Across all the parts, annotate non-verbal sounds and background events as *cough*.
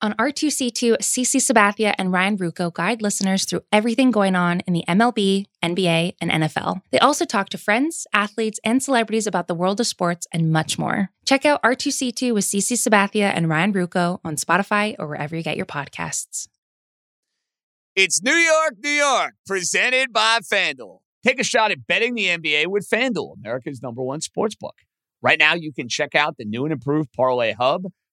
On R2C2, CC Sabathia and Ryan Ruocco guide listeners through everything going on in the MLB, NBA, and NFL. They also talk to friends, athletes, and celebrities about the world of sports and much more. Check out R2C2 with CC Sabathia and Ryan Ruocco on Spotify or wherever you get your podcasts. It's New York, New York, presented by FanDuel. Take a shot at betting the NBA with FanDuel, America's number one sports book. Right now, you can check out the new and improved Parlay Hub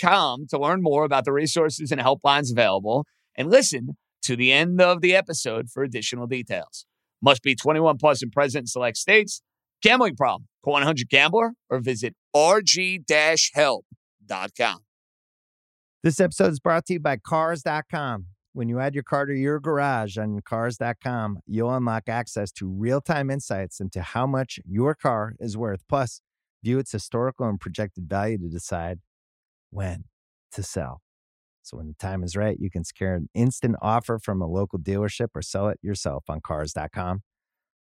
com to learn more about the resources and helplines available and listen to the end of the episode for additional details. Must be 21 plus and present in select states. Gambling problem? Call 100 Gambler or visit rg-help.com. This episode is brought to you by Cars.com. When you add your car to your garage on Cars.com, you'll unlock access to real time insights into how much your car is worth. Plus, view its historical and projected value to decide when to sell. So when the time is right, you can secure an instant offer from a local dealership or sell it yourself on cars.com.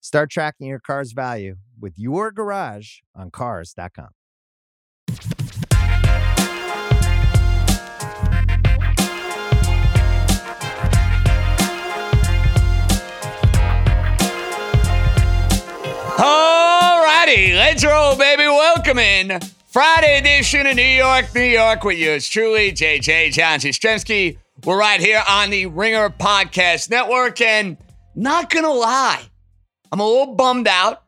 Start tracking your car's value with your garage on cars.com. All righty, let's roll, baby. Welcome in Friday edition of New York, New York with yours truly, JJ John Jastremski. We're right here on the Ringer Podcast Network. And not going to lie, I'm a little bummed out.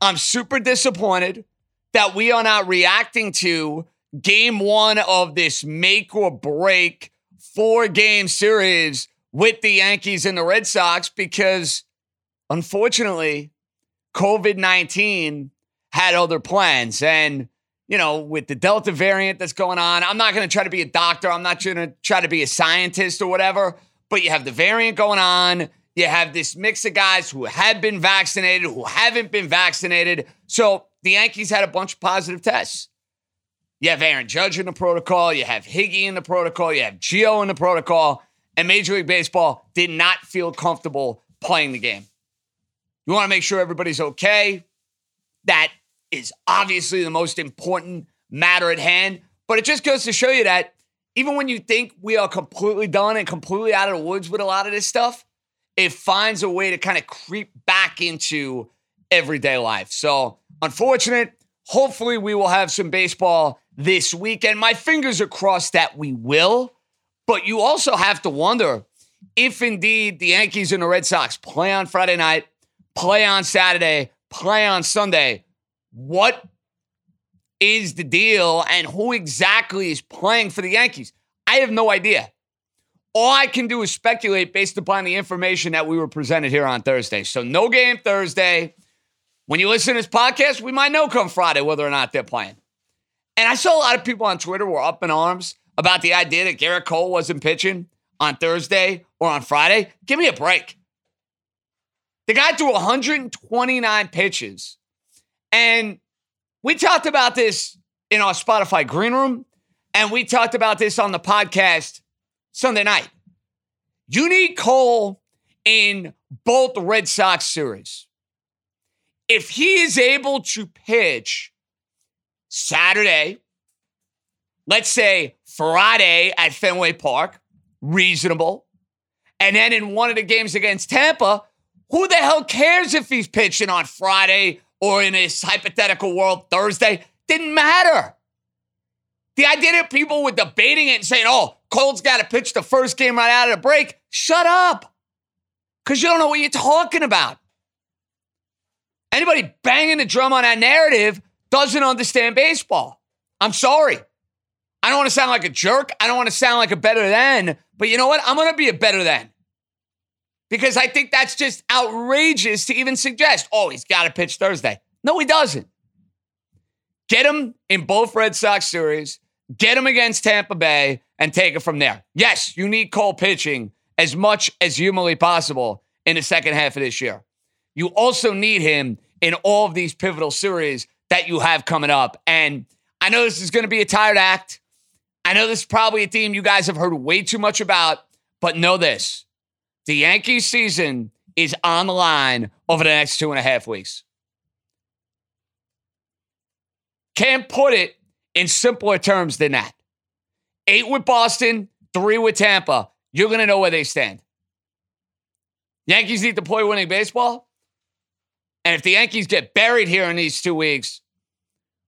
I'm super disappointed that we are not reacting to game one of this make or break four game series with the Yankees and the Red Sox because unfortunately, COVID 19 had other plans. And you know, with the Delta variant that's going on. I'm not going to try to be a doctor. I'm not going to try to be a scientist or whatever, but you have the variant going on. You have this mix of guys who have been vaccinated, who haven't been vaccinated. So the Yankees had a bunch of positive tests. You have Aaron Judge in the protocol. You have Higgy in the protocol. You have Gio in the protocol. And Major League Baseball did not feel comfortable playing the game. You want to make sure everybody's okay. That is obviously the most important matter at hand. But it just goes to show you that even when you think we are completely done and completely out of the woods with a lot of this stuff, it finds a way to kind of creep back into everyday life. So, unfortunate. Hopefully, we will have some baseball this weekend. My fingers are crossed that we will. But you also have to wonder if indeed the Yankees and the Red Sox play on Friday night, play on Saturday, play on Sunday what is the deal and who exactly is playing for the Yankees? I have no idea. All I can do is speculate based upon the information that we were presented here on Thursday. So, no game Thursday. When you listen to this podcast, we might know come Friday whether or not they're playing. And I saw a lot of people on Twitter were up in arms about the idea that Gerrit Cole wasn't pitching on Thursday or on Friday. Give me a break. The guy threw 129 pitches and we talked about this in our Spotify green room, and we talked about this on the podcast Sunday night. You need Cole in both Red Sox series. If he is able to pitch Saturday, let's say Friday at Fenway Park, reasonable, and then in one of the games against Tampa, who the hell cares if he's pitching on Friday or in this hypothetical world Thursday, didn't matter. The idea that people were debating it and saying, oh, Cole's got to pitch the first game right out of the break, shut up. Because you don't know what you're talking about. Anybody banging the drum on that narrative doesn't understand baseball. I'm sorry. I don't want to sound like a jerk. I don't want to sound like a better than, but you know what? I'm going to be a better than because I think that's just outrageous to even suggest, oh, he's got to pitch Thursday. No, he doesn't. Get him in both Red Sox series, get him against Tampa Bay, and take it from there. Yes, you need Cole pitching as much as humanly possible in the second half of this year. You also need him in all of these pivotal series that you have coming up. And I know this is going to be a tired act. I know this is probably a theme you guys have heard way too much about, but know this the Yankees season is on the line over the next two and a half weeks. Can't put it in simpler terms than that. Eight with Boston, three with Tampa. You're going to know where they stand. Yankees need to play winning baseball. And if the Yankees get buried here in these two weeks,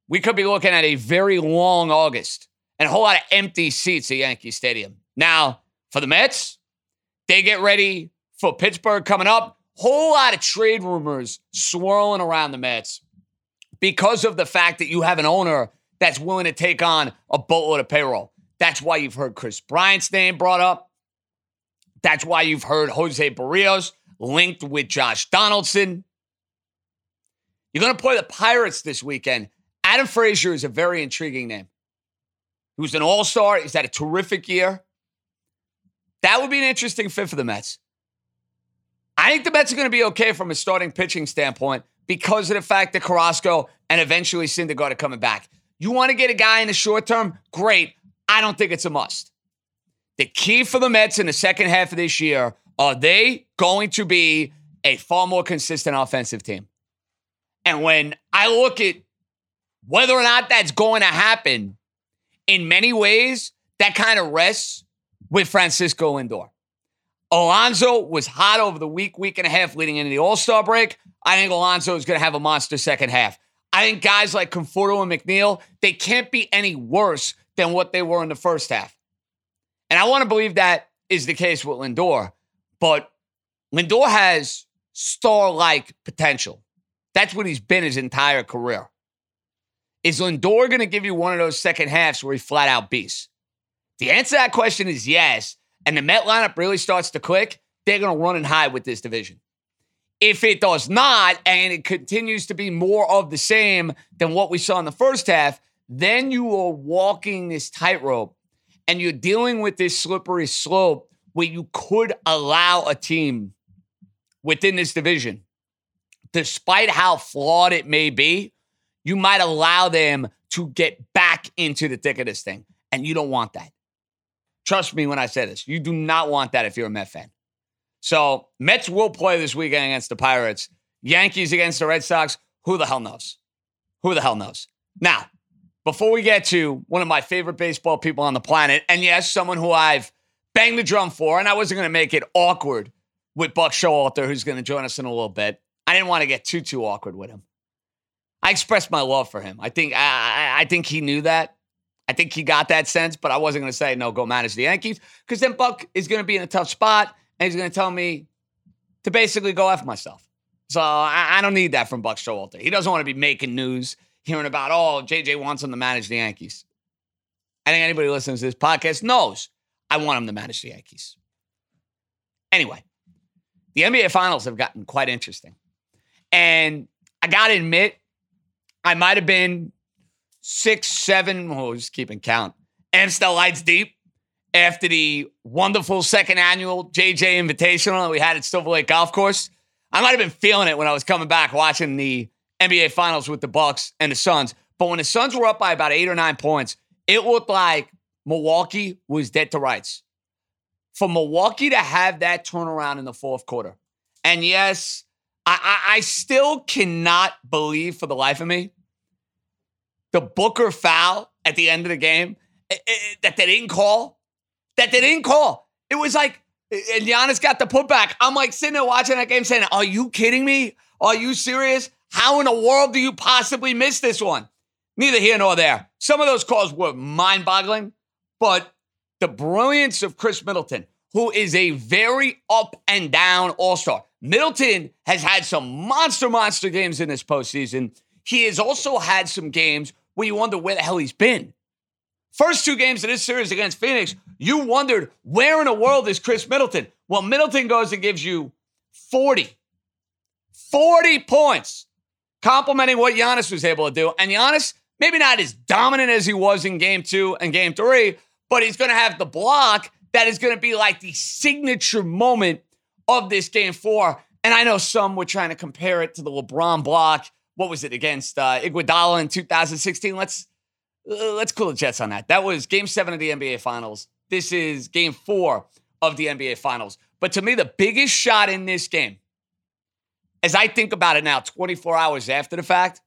we could be looking at a very long August and a whole lot of empty seats at Yankee Stadium. Now, for the Mets, they get ready for Pittsburgh coming up. Whole lot of trade rumors swirling around the Mets because of the fact that you have an owner that's willing to take on a boatload of payroll. That's why you've heard Kris Bryant's name brought up. That's why you've heard Jose Barrios linked with Josh Donaldson. You're going to play the Pirates this weekend. Adam Frazier is a very intriguing name. He was an all star. He's had a terrific year. That would be an interesting fit for the Mets. I think the Mets are going to be okay from a starting pitching standpoint because of the fact that Carrasco and eventually Syndergaard are coming back. You want to get a guy in the short term? Great. I don't think it's a must. The key for the Mets in the second half of this year are they going to be a far more consistent offensive team? And when I look at whether or not that's going to happen, in many ways, that kind of rests with Francisco Lindor. Alonso was hot over the week, week and a half leading into the All Star break. I think Alonso is going to have a monster second half. I think guys like Conforto and McNeil, they can't be any worse than what they were in the first half. And I want to believe that is the case with Lindor, but Lindor has star like potential. That's what he's been his entire career. Is Lindor going to give you one of those second halves where he flat out beats? The answer to that question is yes. And the Met lineup really starts to click, they're going to run and hide with this division. If it does not, and it continues to be more of the same than what we saw in the first half, then you are walking this tightrope and you're dealing with this slippery slope where you could allow a team within this division, despite how flawed it may be, you might allow them to get back into the thick of this thing. And you don't want that. Trust me when I say this. You do not want that if you're a Met fan. So Mets will play this weekend against the Pirates. Yankees against the Red Sox. Who the hell knows? Who the hell knows? Now, before we get to one of my favorite baseball people on the planet, and yes, someone who I've banged the drum for, and I wasn't going to make it awkward with Buck Showalter, who's going to join us in a little bit. I didn't want to get too too awkward with him. I expressed my love for him. I think I, I think he knew that. I think he got that sense, but I wasn't going to say no. Go manage the Yankees because then Buck is going to be in a tough spot, and he's going to tell me to basically go after myself. So I, I don't need that from Buck Showalter. He doesn't want to be making news hearing about, oh, JJ wants him to manage the Yankees. I think anybody listening to this podcast knows I want him to manage the Yankees. Anyway, the NBA Finals have gotten quite interesting. And I got to admit, I might have been six, seven, oh, just keeping count, Amstel lights deep after the wonderful second annual JJ Invitational that we had at Silver Lake Golf Course. I might have been feeling it when I was coming back watching the NBA Finals with the Bucks and the Suns. But when the Suns were up by about eight or nine points, it looked like Milwaukee was dead to rights. For Milwaukee to have that turnaround in the fourth quarter, and yes, I, I, I still cannot believe for the life of me the Booker foul at the end of the game it, eh, it, eh, that they didn't call. That they didn't call. It was like, and Giannis got the putback. I'm like sitting there watching that game saying, Are you kidding me? Are you serious? How in the world do you possibly miss this one? Neither here nor there. Some of those calls were mind boggling, but the brilliance of Khris Middleton, who is a very up and down all star. Middleton has had some monster, monster games in this postseason. He has also had some games where you wonder where the hell he's been. First two games of this series against Phoenix, you wondered where in the world is Khris Middleton? Well, Middleton goes and gives you 40. 40 points complimenting what Giannis was able to do. And Giannis, maybe not as dominant as he was in game two and game three, but he's going to have the block that is going to be like the signature moment of this game four. And I know some were trying to compare it to the LeBron block. What was it against uh, Iguodala in 2016? Let's uh, let's cool the jets on that. That was Game Seven of the NBA Finals. This is Game Four of the NBA Finals. But to me, the biggest shot in this game, as I think about it now, 24 hours after the fact,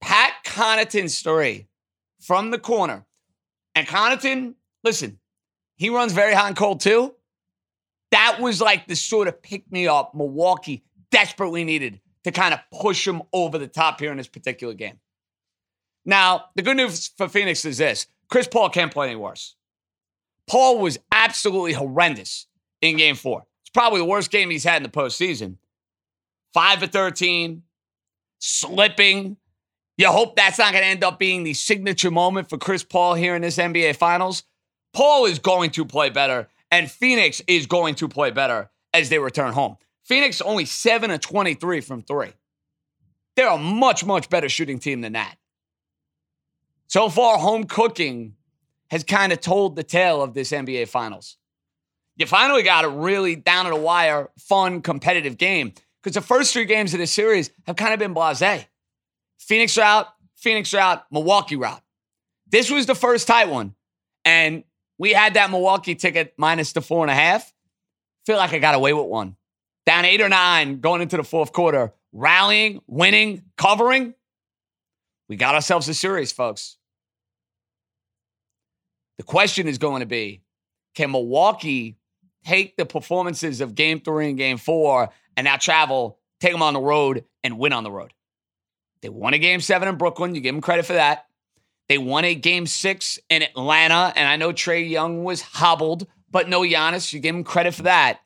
Pat Connaughton's three from the corner. And Connaughton, listen, he runs very hot and cold too. That was like the sort of pick me up Milwaukee desperately needed to kind of push him over the top here in this particular game. Now, the good news for Phoenix is this Chris Paul can't play any worse. Paul was absolutely horrendous in game four. It's probably the worst game he's had in the postseason. Five to 13, slipping. You hope that's not going to end up being the signature moment for Chris Paul here in this NBA Finals. Paul is going to play better, and Phoenix is going to play better as they return home. Phoenix only 7 of 23 from three. They're a much, much better shooting team than that. So far, home cooking has kind of told the tale of this NBA Finals. You finally got a really down to the wire, fun, competitive game because the first three games of this series have kind of been blase. Phoenix route, Phoenix route, Milwaukee route. This was the first tight one. And we had that Milwaukee ticket minus the four and a half. Feel like I got away with one. Down eight or nine going into the fourth quarter, rallying, winning, covering. We got ourselves a series, folks. The question is going to be can Milwaukee take the performances of game three and game four and now travel, take them on the road and win on the road? They won a game seven in Brooklyn. You give them credit for that. They won a game six in Atlanta. And I know Trae Young was hobbled, but no Giannis. You give him credit for that.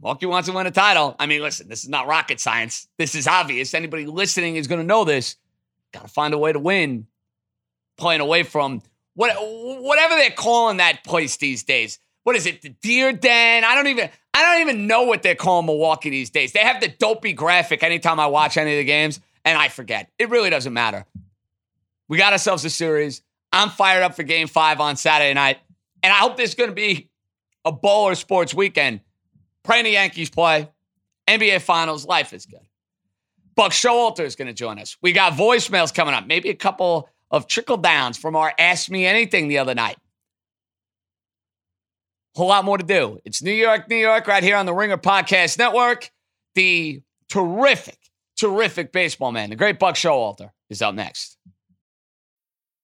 Milwaukee wants to win a title. I mean, listen, this is not rocket science. This is obvious. Anybody listening is going to know this. Got to find a way to win playing away from what, whatever they're calling that place these days. What is it? The Deer Den? I don't even I don't even know what they're calling Milwaukee these days. They have the dopey graphic anytime I watch any of the games and I forget. It really doesn't matter. We got ourselves a series. I'm fired up for game five on Saturday night. And I hope this is going to be a bowler sports weekend. Praying the Yankees play. NBA Finals. Life is good. Buck Showalter is going to join us. We got voicemails coming up. Maybe a couple of trickle downs from our Ask Me Anything the other night. Whole lot more to do. It's New York, New York, right here on the Ringer Podcast Network. The terrific terrific baseball man. The great Buck Showalter is up next.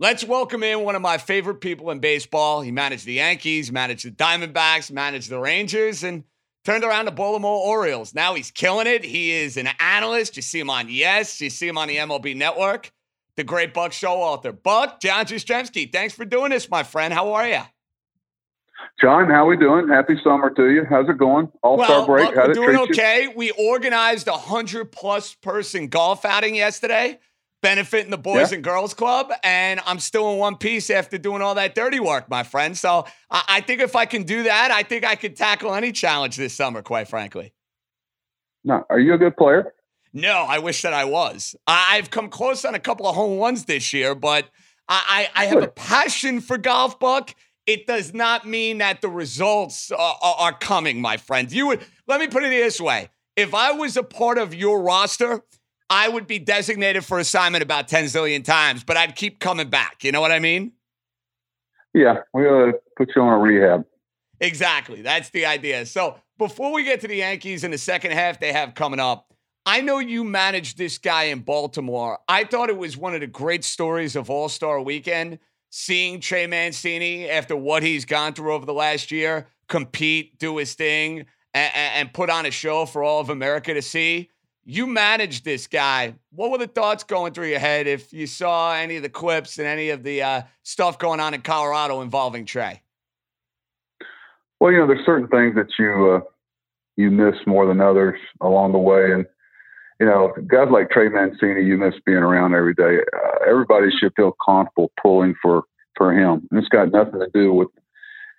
Let's welcome in one of my favorite people in baseball. He managed the Yankees, managed the Diamondbacks, managed the Rangers, and turned around the Baltimore Orioles. Now he's killing it. He is an analyst. You see him on Yes, you see him on the MLB Network. The great Buck Showalter. Buck, John Jastremski, thanks for doing this, my friend. How are you? John, how are we doing? Happy summer to you. How's it going? All Star well, break. Buck, we're doing okay. You? We organized a hundred plus person golf outing yesterday benefiting the Boys yeah. and Girls Club, and I'm still in one piece after doing all that dirty work, my friend. So I, I think if I can do that, I think I could tackle any challenge this summer, quite frankly. No, are you a good player? No, I wish that I was. I've come close on a couple of home runs this year, but I, I, I have a passion for golf, Buck. It does not mean that the results are, are coming, my friend. You would let me put it this way: if I was a part of your roster I would be designated for assignment about 10 zillion times, but I'd keep coming back. You know what I mean? Yeah, we ought to put you on a rehab. Exactly. That's the idea. So before we get to the Yankees in the second half they have coming up, I know you managed this guy in Baltimore. I thought it was one of the great stories of All Star weekend, seeing Trey Mancini after what he's gone through over the last year compete, do his thing, and, and put on a show for all of America to see. You managed this guy. What were the thoughts going through your head if you saw any of the clips and any of the uh, stuff going on in Colorado involving Trey? Well, you know, there's certain things that you uh, you miss more than others along the way, and you know, guys like Trey Mancini, you miss being around every day. Uh, everybody should feel comfortable pulling for for him, and it's got nothing to do with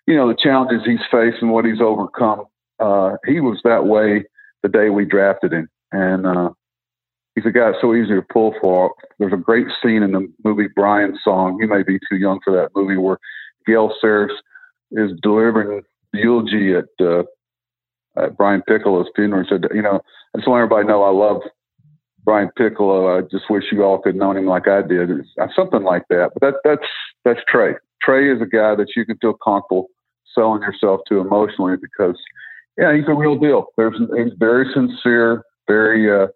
you know the challenges he's faced and what he's overcome. Uh, he was that way the day we drafted him, and uh, he's a guy so easy to pull for. There's a great scene in the movie Brian's Song. You may be too young for that movie, where Gale Sayers is delivering eulogy at, uh, at Brian Piccolo's funeral. Said, "You know, I just want everybody to know I love Brian Piccolo. I just wish you all could have known him like I did. It's, uh, something like that. But that, that's that's Trey. Trey is a guy that you can feel comfortable selling yourself to emotionally because, yeah, he's a real deal. There's he's very sincere, very uh,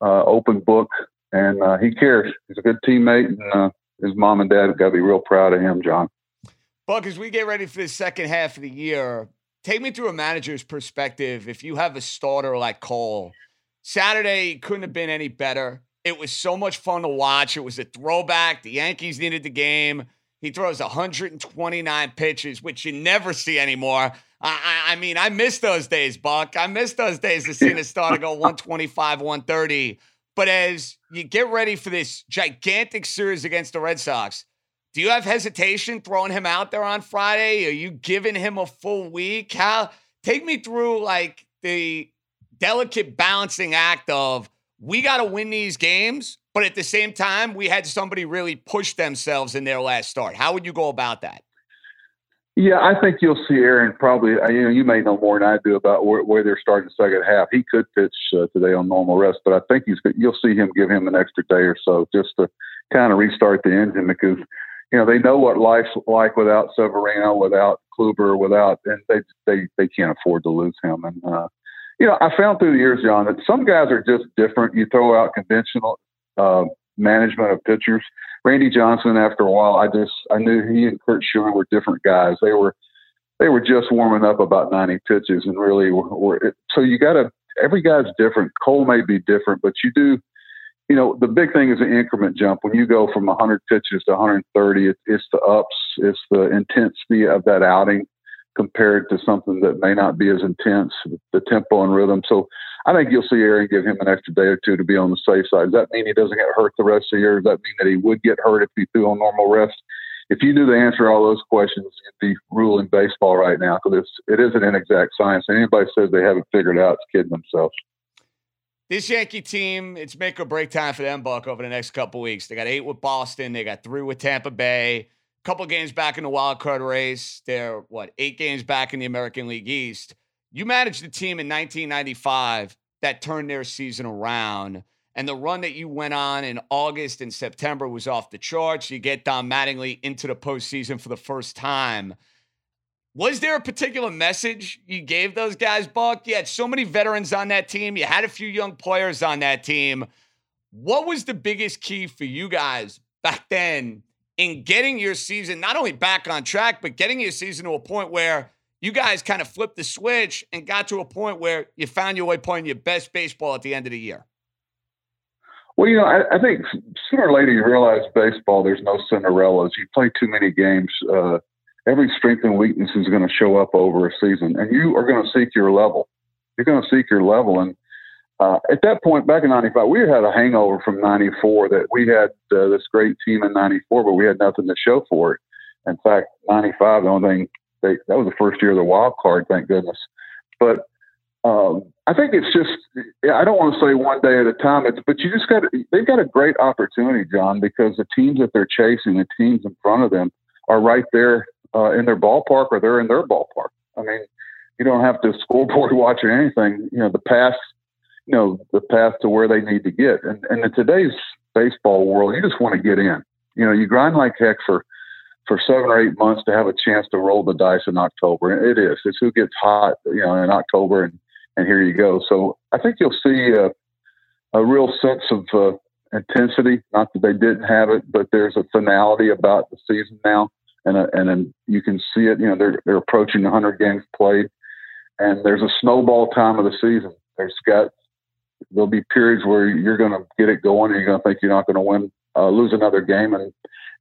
uh, open book, and uh, he cares. He's a good teammate, and uh, his mom and dad have got to be real proud of him, John. Buck, as we get ready for the second half of the year, take me through a manager's perspective. If you have a starter like Cole, Saturday couldn't have been any better. It was so much fun to watch. It was a throwback. The Yankees needed the game. He throws 129 pitches, which you never see anymore. I, I, I mean, I miss those days, Buck. I miss those days to see a starter go *laughs* 125, 130. But as you get ready for this gigantic series against the Red Sox, do you have hesitation throwing him out there on Friday? Are you giving him a full week? How take me through like the delicate balancing act of we got to win these games, but at the same time, we had somebody really push themselves in their last start. How would you go about that? Yeah, I think you'll see Aaron probably. Uh, you know, you may know more than I do about where, where they're starting the second half. He could pitch uh, today on normal rest, but I think he's. You'll see him give him an extra day or so just to kind of restart the engine because you know they know what life's like without Severino, without Kluber, without, and they they they can't afford to lose him. And uh, you know, I found through the years, John, that some guys are just different. You throw out conventional uh, management of pitchers. Randy Johnson, after a while, I just I knew he and Curt Schilling were different guys. They were they were just warming up about 90 pitches, and really were. were so you got to every guy's different. Cole may be different, but you do. You know, the big thing is an increment jump. When you go from 100 pitches to 130, it, it's the ups, it's the intensity of that outing compared to something that may not be as intense, the tempo and rhythm. So I think you'll see Aaron give him an extra day or two to be on the safe side. Does that mean he doesn't get hurt the rest of the year? Does that mean that he would get hurt if he threw on normal rest? If you knew the answer to all those questions, you'd be ruling baseball right now because it is an inexact science. And anybody says they haven't figured it out, it's kidding themselves. This Yankee team, it's make or break time for them, Buck, over the next couple weeks. They got eight with Boston, they got three with Tampa Bay couple games back in the wild card race. They're what eight games back in the American League East. You managed the team in 1995 that turned their season around. And the run that you went on in August and September was off the charts. You get Don Mattingly into the postseason for the first time. Was there a particular message you gave those guys, Buck? You had so many veterans on that team. You had a few young players on that team. What was the biggest key for you guys back then in getting your season not only back on track, but getting your season to a point where you guys kind of flipped the switch and got to a point where you found your way playing your best baseball at the end of the year? Well, you know, I, I think sooner or later you realize baseball, there's no Cinderellas. You play too many games. Uh, every strength and weakness is going to show up over a season, and you are going to seek your level. You're going to seek your level. And uh, at that point, back in '95, we had a hangover from '94 that we had uh, this great team in '94, but we had nothing to show for it. In fact, '95, the only thing they, that was the first year of the wild card, thank goodness. But um, I think it's just I don't want to say one day at a time. It's, but you just got they've got a great opportunity, John, because the teams that they're chasing, the teams in front of them, are right there uh, in their ballpark or they're in their ballpark. I mean, you don't have to *laughs* scoreboard watch or anything. You know, the past you know, the path to where they need to get. And, and in today's baseball world, you just want to get in. You know, you grind like heck for for seven or eight months to have a chance to roll the dice in October. It is. It's who gets hot, you know, in October, and and here you go. So I think you'll see a, a real sense of uh, intensity. Not that they didn't have it, but there's a finality about the season now, and a, and then you can see it. You know, they're they're approaching 100 games played, and there's a snowball time of the season. There's got there'll be periods where you're going to get it going and you're going to think you're not going to win, uh, lose another game, and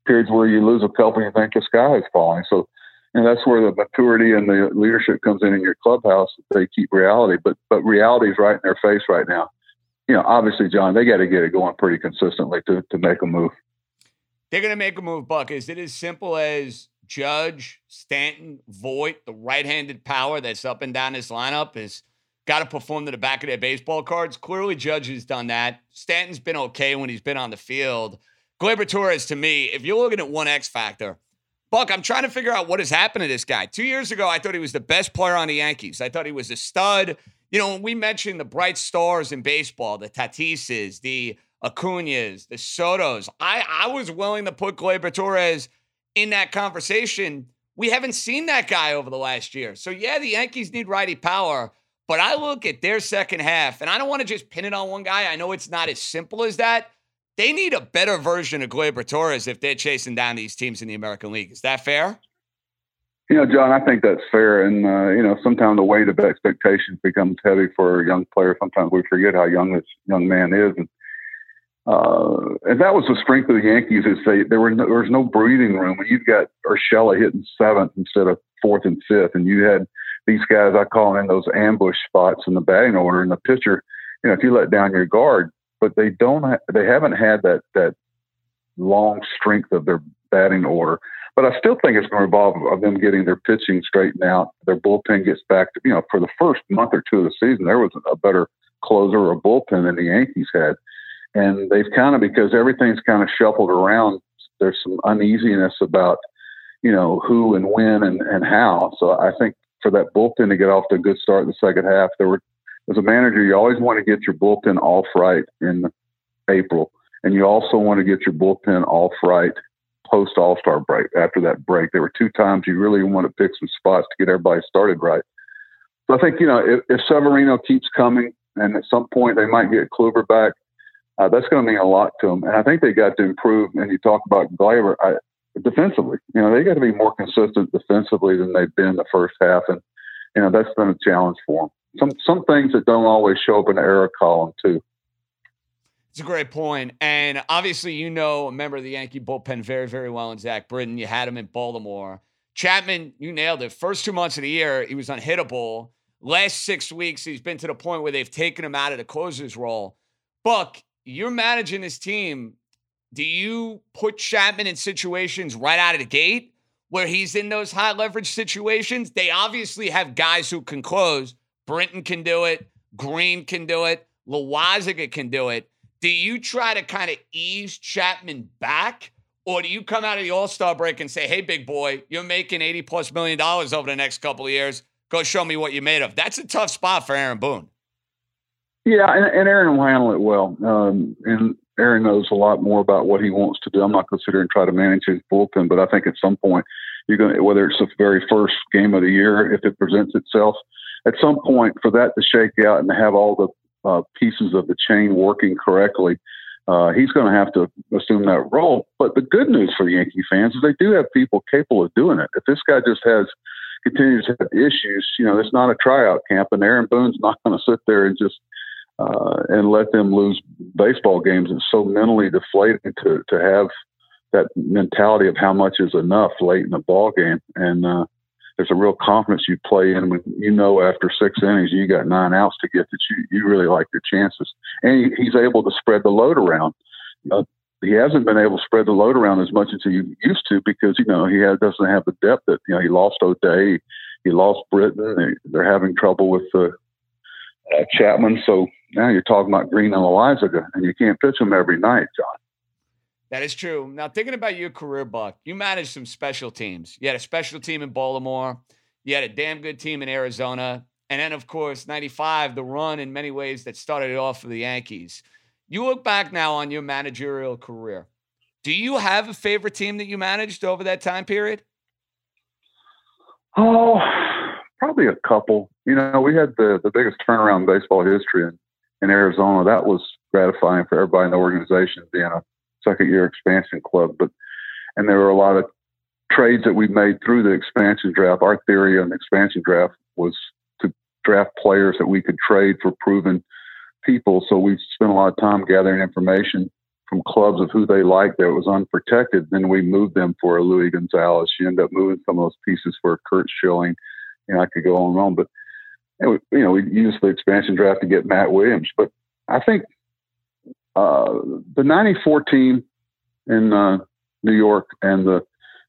periods where you lose a couple and you think the sky is falling. So, and that's where the maturity and the leadership comes in in your clubhouse. They keep reality, but but reality is right in their face right now. You know, obviously, John, they got to get it going pretty consistently to to make a move. They're going to make a move, Buck. Is it as simple as Judge, Stanton, Voit, the right-handed power that's up and down this lineup is got to perform to the back of their baseball cards. Clearly, Judge has done that. Stanton's been okay when he's been on the field. Gleyber Torres, to me, if you're looking at one X factor, Buck, I'm trying to figure out what has happened to this guy. Two years ago, I thought he was the best player on the Yankees. I thought he was a stud. You know, when we mentioned the bright stars in baseball, the Tatises, the Acuñas, the Sotos, I, I was willing to put Gleyber Torres – in that conversation. We haven't seen that guy over the last year. So, yeah, the Yankees need righty power, but I look at their second half, and I don't want to just pin it on one guy. I know it's not as simple as that. They need a better version of Gleyber Torres if they're chasing down these teams in the American League. Is that fair? You know, John, I think that's fair. And, uh, you know, sometimes the weight of expectations becomes heavy for a young player. Sometimes we forget how young this young man is. And uh, and that was the strength of the Yankees is they there were no, there was no breathing room. And you've got Urshela hitting seventh instead of fourth and fifth, and you had these guys I call in those ambush spots in the batting order. And the pitcher, you know, if you let down your guard, but they don't ha- they haven't had that that long strength of their batting order. But I still think it's going to involve of them getting their pitching straightened out. Their bullpen gets back to you know for the first month or two of the season there was a better closer or bullpen than the Yankees had and they've kind of because everything's kind of shuffled around. There's some uneasiness about you know who and when and and how. So I think for that bullpen to get off to a good start in the second half, there were as a manager you always want to get your bullpen off right in April, and you also want to get your bullpen off right post All Star break. After that break, there were two times you really want to pick some spots to get everybody started right. So I think you know if, if Severino keeps coming, and at some point they might get Kluber back uh, that's going to mean a lot to them. And I think they got to improve. And you talk about Gleyber I, defensively. You know, they got to be more consistent defensively than they've been the first half, and you know that's been a challenge for them. Some some things that don't always show up in the error column too. It's a great. And obviously, you know a member of the Yankee bullpen very, very well in Zach Britton. You had him in Baltimore. Chapman, you nailed it. First two months of the year, he was unhittable. Last six weeks, he's been to the point where they've taken him out of the closer's role. Buck, you're managing this team. Do you put Chapman in situations right out of the gate where he's in those high leverage situations? They obviously have guys who can close. Britton can do it. Green can do it. Loaisiga can do it. Do you try to kind of ease Chapman back? Or do you come out of the All Star break and say, hey, big boy, you're making 80 plus million dollars over the next couple of years. Go show me what you're made of. That's a tough spot for Aaron Boone. Yeah, and, and Aaron will handle it well. Um, and Aaron knows a lot more about what he wants to do. I'm not considering try to manage his bullpen, but I think at some point you're going to, whether it's the very first game of the year, if it presents itself, at some point for that to shake out and to have all the uh, pieces of the chain working correctly, uh, he's going to have to assume that role. But the good news for Yankee fans is they do have people capable of doing it. If this guy just has continues to have issues, you know, it's not a tryout camp, and Aaron Boone's not going to sit there and just uh, and let them lose baseball games. It's so mentally deflating to to have that mentality of how much is enough late in the ball game. And uh, there's a real confidence you play in when you know after six innings you got nine outs to get that you you really like your chances. And he, he's able to spread the load around. Uh, he hasn't been able to spread the load around as much as he used to because you know he has, doesn't have the depth that you know he lost O'Day, he lost Britton. They're having trouble with uh, uh, Chapman. So now you're talking about Green and Loaisiga, and you can't pitch them every night, John. That is true. Now, thinking about your career, Buck, you managed some special teams. You had a special team in Baltimore. You had a damn good team in Arizona. And then, of course, 95, the run in many ways that started it off for the Yankees. You look back now on your managerial career. Do you have a favorite team that you managed over that time period? Oh, probably a couple. You know, we had the, the biggest turnaround in baseball history in, in Arizona. That was gratifying for everybody in the organization being a second year expansion club. But and there were a lot of trades that we made through the expansion draft. Our theory on the expansion draft was to draft players that we could trade for proven people, so we spent a lot of time gathering information from clubs of who they liked that was unprotected. Then we moved them for a Luis Gonzalez. You end up moving some of those pieces for a Curt Schilling. You know, I could go on and on, but you know, we used the expansion draft to get Matt Williams. But I think uh, the '94 team in uh, New York and the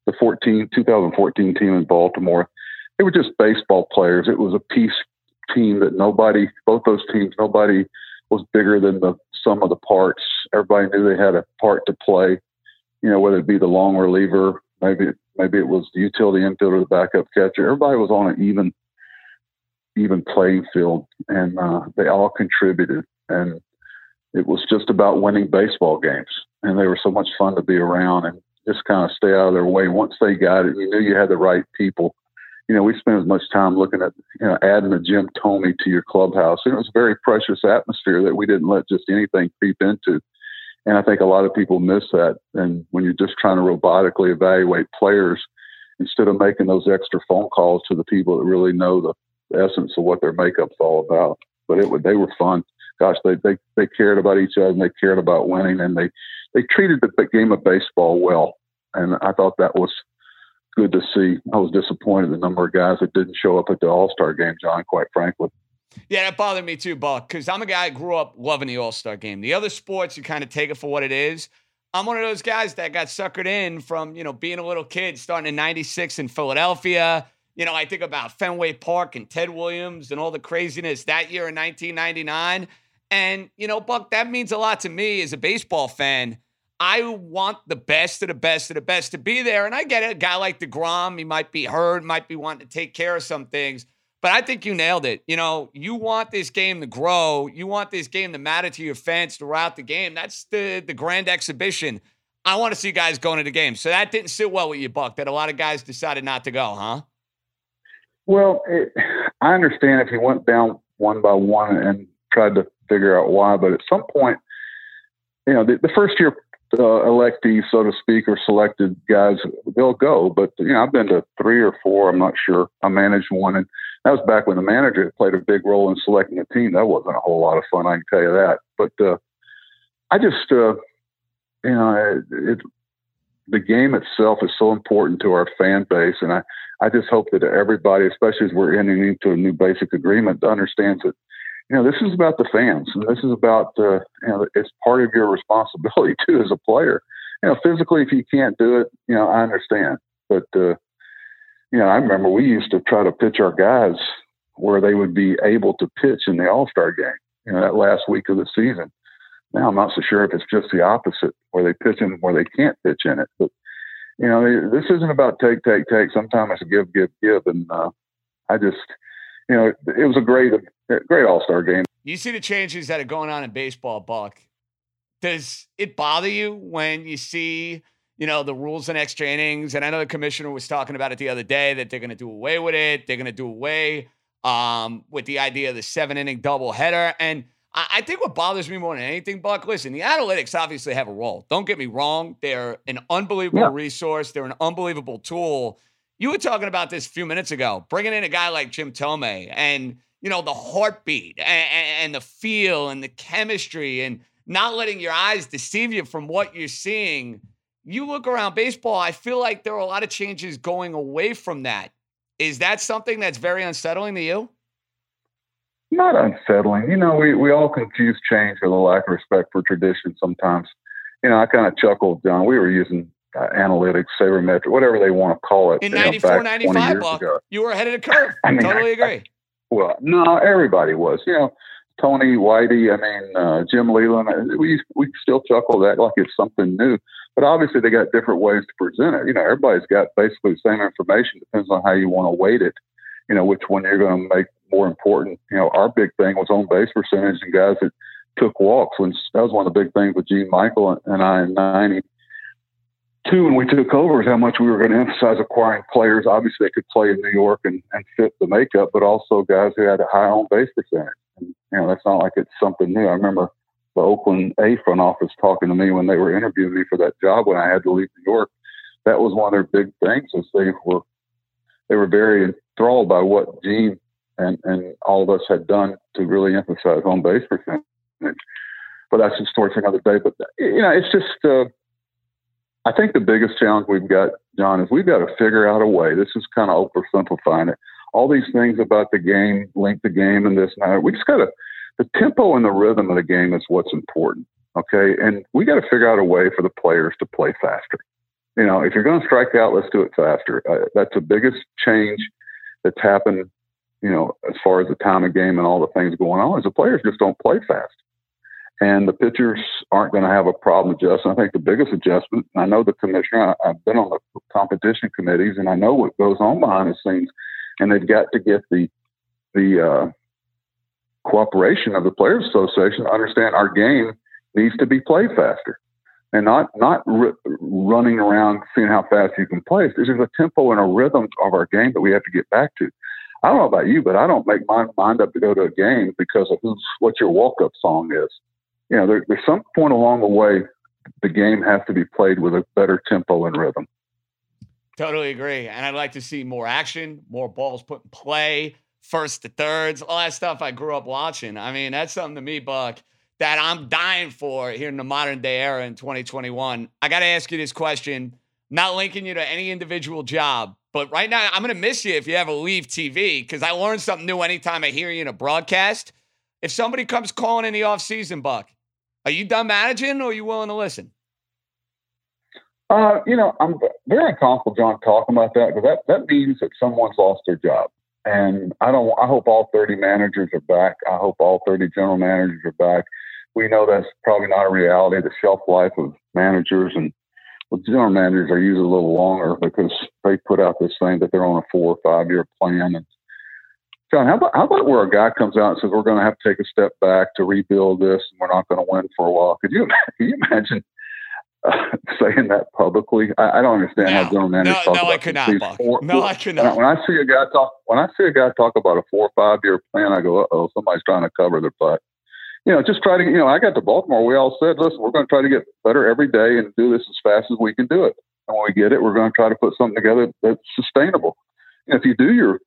the 14 2014 team in Baltimore, they were just baseball players. It was a peace team that nobody, both those teams, nobody was bigger than the sum of the parts. Everybody knew they had a part to play. You know, whether it be the long reliever, maybe maybe it was the utility infielder, the backup catcher. Everybody was on an even even playing field, and uh, they all contributed. And it was just about winning baseball games, and they were so much fun to be around and just kind of stay out of their way. Once they got it, you knew you had the right people you know, we spent as much time looking at, you know, adding a Jim Thome to your clubhouse. And it was a very precious atmosphere that we didn't let just anything creep into. And I think a lot of people miss that. And when you're just trying to robotically evaluate players, instead of making those extra phone calls to the people that really know the essence of what their makeup's all about. But it would, they were fun. Gosh, they, they, they cared about each other and they cared about winning and they, they treated the game of baseball well. And I thought that was good to see. I was disappointed the number of guys that didn't show up at the All Star game, John. Quite frankly. Yeah, that bothered me too, Buck, because I'm a guy who grew up loving the All Star game. The other sports, you kind of take it for what it is. I'm one of those guys that got suckered in from, you know, being a little kid starting in 96 in Philadelphia. You know, I think about Fenway Park and Ted Williams and all the craziness that year in 1999. And, you know, Buck, that means a lot to me as a baseball fan I want the best of the best of the best to be there. And I get it. A guy like DeGrom, he might be hurt, might be wanting to take care of some things. But I think you nailed it. You know, you want this game to grow. You want this game to matter to your fans throughout the game. That's the the grand exhibition. I want to see guys going to the game. So that didn't sit well with you, Buck. That a lot of guys decided not to go, huh? Well, it, I understand if he went down one by one and tried to figure out why, but at some point, you know, the, the first year uh, electees, so to speak, or selected guys, they'll go. But you know, I've been to three or four. I'm not sure. I managed one, and that was back when the manager played a big role in selecting a team. That wasn't a whole lot of fun, I can tell you that. But uh, I just, uh, you know, it, it, the game itself is so important to our fan base, and I, I just hope that everybody, especially as we're entering into a new basic agreement, understands that you know, this is about the fans, and this is about, uh, you know, it's part of your responsibility *laughs* too as a player. You know, physically, if you can't do it, you know, I understand, but uh, you know, I remember we used to try to pitch our guys where they would be able to pitch in the All Star game, you know, that last week of the season. Now I'm not so sure if it's just the opposite, where they pitch in where they can't pitch in it, but you know, this isn't about take, take, take. Sometimes it's give, give, give, and uh, I just, you know, it was a great great All Star game. You see the changes that are going on in baseball, Buck. Does it bother you when you see, you know, the rules and extra innings? And I know the commissioner was talking about it the other day that they're going to do away with it. They're going to do away um, with the idea of the seven inning double header. And I, I think what bothers me more than anything, Buck, listen, the analytics obviously have a role. Don't get me wrong. They're an unbelievable yeah. resource, they're an unbelievable tool. You were talking about this a few minutes ago, bringing in a guy like Jim Thome and you know, the heartbeat and, and the feel and the chemistry and not letting your eyes deceive you from what you're seeing. You look around baseball, I feel like there are a lot of changes going away from that. Is that something that's very unsettling to you? Not unsettling. You know, we, we all confuse change with a lack of respect for tradition sometimes. You know, I kind of chuckled, John. We were using uh, analytics, sabermetric, whatever they want to call it. In 94, 95, Buck, you were ahead of the curve. *laughs* I mean, totally agree. *laughs* Well, no, everybody was. You know, Tony Whitey. I mean, uh, Jim Leyland. Uh, we we still chuckle that like it's something new. But obviously, they got different ways to present it. You know, everybody's got basically the same information. Depends on how you want to weight it. You know, which one you're going to make more important. You know, our big thing was on base percentage and guys that took walks. When that was one of the big things with Gene Michael and I in '90 two when we took over is how much we were going to emphasize acquiring players. Obviously, they could play in New York and, and fit the makeup, but also guys who had a high on base percentage. And, you know, that's not like it's something new. I remember the Oakland A front office talking to me when they were interviewing me for that job when I had to leave New York. That was one of their big things was they were they were very enthralled by what Gene and, and all of us had done to really emphasize on base percentage. But that's a story for another day. But you know, it's just. Uh, I think the biggest challenge we've got, John, is we've got to figure out a way. This is kind of oversimplifying it. All these things about the game, link the game, and this and that. We just got to. The tempo and the rhythm of the game is what's important. Okay, and we got to figure out a way for the players to play faster. You know, if you're going to strike out, let's do it faster. Uh, that's the biggest change that's happened. You know, as far as the time of game and all the things going on, is the players just don't play fast, and the pitchers aren't going to have a problem adjusting. I think the biggest adjustment. I know the commissioner. I, I've been on the competition committees, and I know what goes on behind the scenes, and they've got to get the the uh, cooperation of the Players Association to understand our game needs to be played faster and not not r- running around seeing how fast you can play. There's a tempo and a rhythm of our game that we have to get back to. I don't know about you, but I don't make my mind up to go to a game because of who's what your walk up song is. You know, there, there's some point along the way the game has to be played with a better tempo and rhythm. Totally agree. And I'd like to see more action, more balls put in play, first to thirds, all that stuff I grew up watching. I mean, that's something to me, Buck that I'm dying for here in the modern day era in 2021. I got to ask you this question, not linking you to any individual job, but right now I'm going to miss you if you ever leave TV because I learn something new anytime I hear you in a broadcast. If somebody comes calling in the offseason, Buck, are you done managing or are you willing to listen? Uh, you know, I'm very uncomfortable, John, talking about that because that, that means that someone's lost their job. And I don't. I hope all 30 managers are back. I hope all 30 general managers are back we know that's probably not a reality. The shelf life of managers and well, general managers are usually a little longer because they put out this thing that they're on a four or five year plan. And John, how about how about where a guy comes out and says we're going to have to take a step back to rebuild this and we're not going to win for a while? Could you *laughs* can you imagine uh, saying that publicly? I, I don't understand no, how general managers no, talk no, about I could not. Four, four, no, I could not. When I see a guy talk, when I see a guy talk about a four or five year plan, I go, oh, somebody's trying to cover their butt you know, just try to, you know, I got to Baltimore. We all said, listen, we're going to try to get better every day and do this as fast as we can do it. And when we get it, we're going to try to put something together that's sustainable. And if you do your,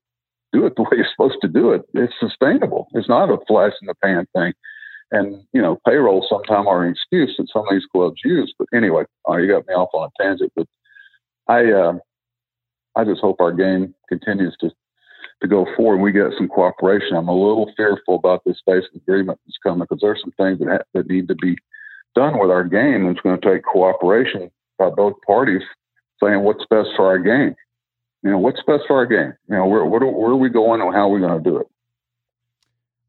do it the way you're supposed to do it, it's sustainable. It's not a flash in the pan thing. And, you know, payroll sometimes are an excuse that some of these clubs use. But anyway, uh, you got me off on a tangent. But I, uh, I just hope our game continues to to go forward. We get some cooperation. I'm a little fearful about this basic agreement that's coming because there's some things that ha- that need to be done with our game. And It's going to take cooperation by both parties, saying what's best for our game. You know, what's best for our game. You know, where where, where are we going and how are we going to do it?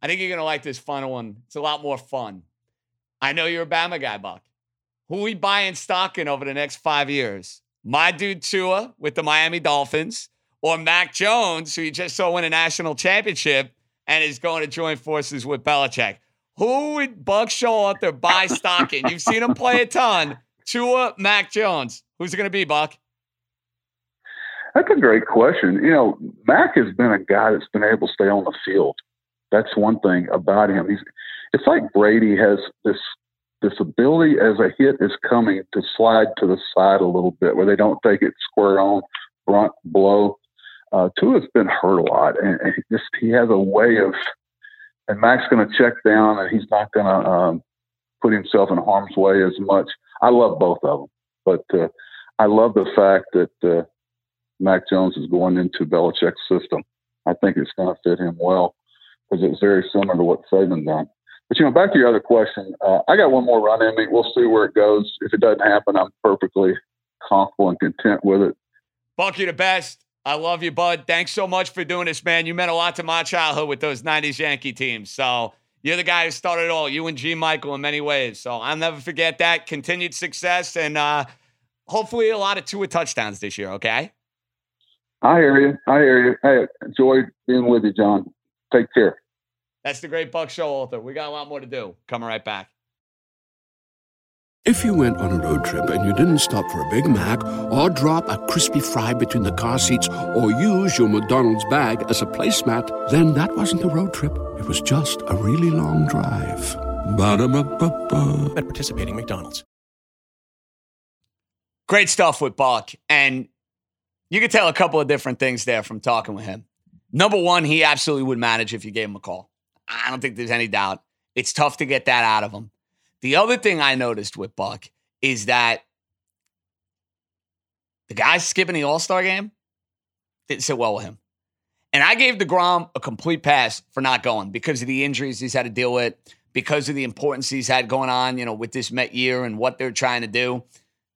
I think you're going to like this final one. It's a lot more fun. I know you're a Bama guy, Buck. Who we buying stock in over the next five years? My dude Tua with the Miami Dolphins or Mac Jones, who you just saw win a national championship and is going to join forces with Belichick. Who would Buck Showalter buy stock in? You've seen him play a ton. Tua, Mac Jones. Who's it going to be, Buck? That's a great question. You know, Mac has been a guy that's been able to stay on the field. That's one thing about him. He's it's like Brady has this this ability as a hit is coming to slide to the side a little bit where they don't take it square on, front blow. Uh, Tua's been hurt a lot, and, and he just he has a way of. And Mac's going to check down, and he's not going to um, put himself in harm's way as much. I love both of them, but uh, I love the fact that uh, Mac Jones is going into Belichick's system. I think it's going to fit him well because it's very similar to what Saban done. But you know, back to your other question, uh, I got one more run in me. We'll see where it goes. If it doesn't happen, I'm perfectly comfortable and content with it. Buck, you the best. I love you, bud. Thanks so much for doing this, man. You meant a lot to my childhood with those 90s Yankee teams. So you're the guy who started it all. You and G. Michael in many ways. So I'll never forget that. Continued success and uh, hopefully a lot of two touchdowns this year, okay? I hear you. I hear you. Hey, enjoy being with you, John. Take care. That's the great Buck Showalter. We got a lot more to do. Coming right back. If you went on a road trip and you didn't stop for a Big Mac or drop a crispy fry between the car seats or use your McDonald's bag as a placemat, then that wasn't a road trip. It was just a really long drive. Ba-da-ba-ba-ba. At participating McDonald's. Great stuff with Buck. And you could tell a couple of different things there from talking with him. Number one, he absolutely would manage if you gave him a call. I don't think there's any doubt. It's tough to get that out of him. The other thing I noticed with Buck is that the guy skipping the All Star game didn't sit well with him. And I gave DeGrom a complete pass for not going because of the injuries he's had to deal with, because of the importance he's had going on, you know, with this Met year and what they're trying to do.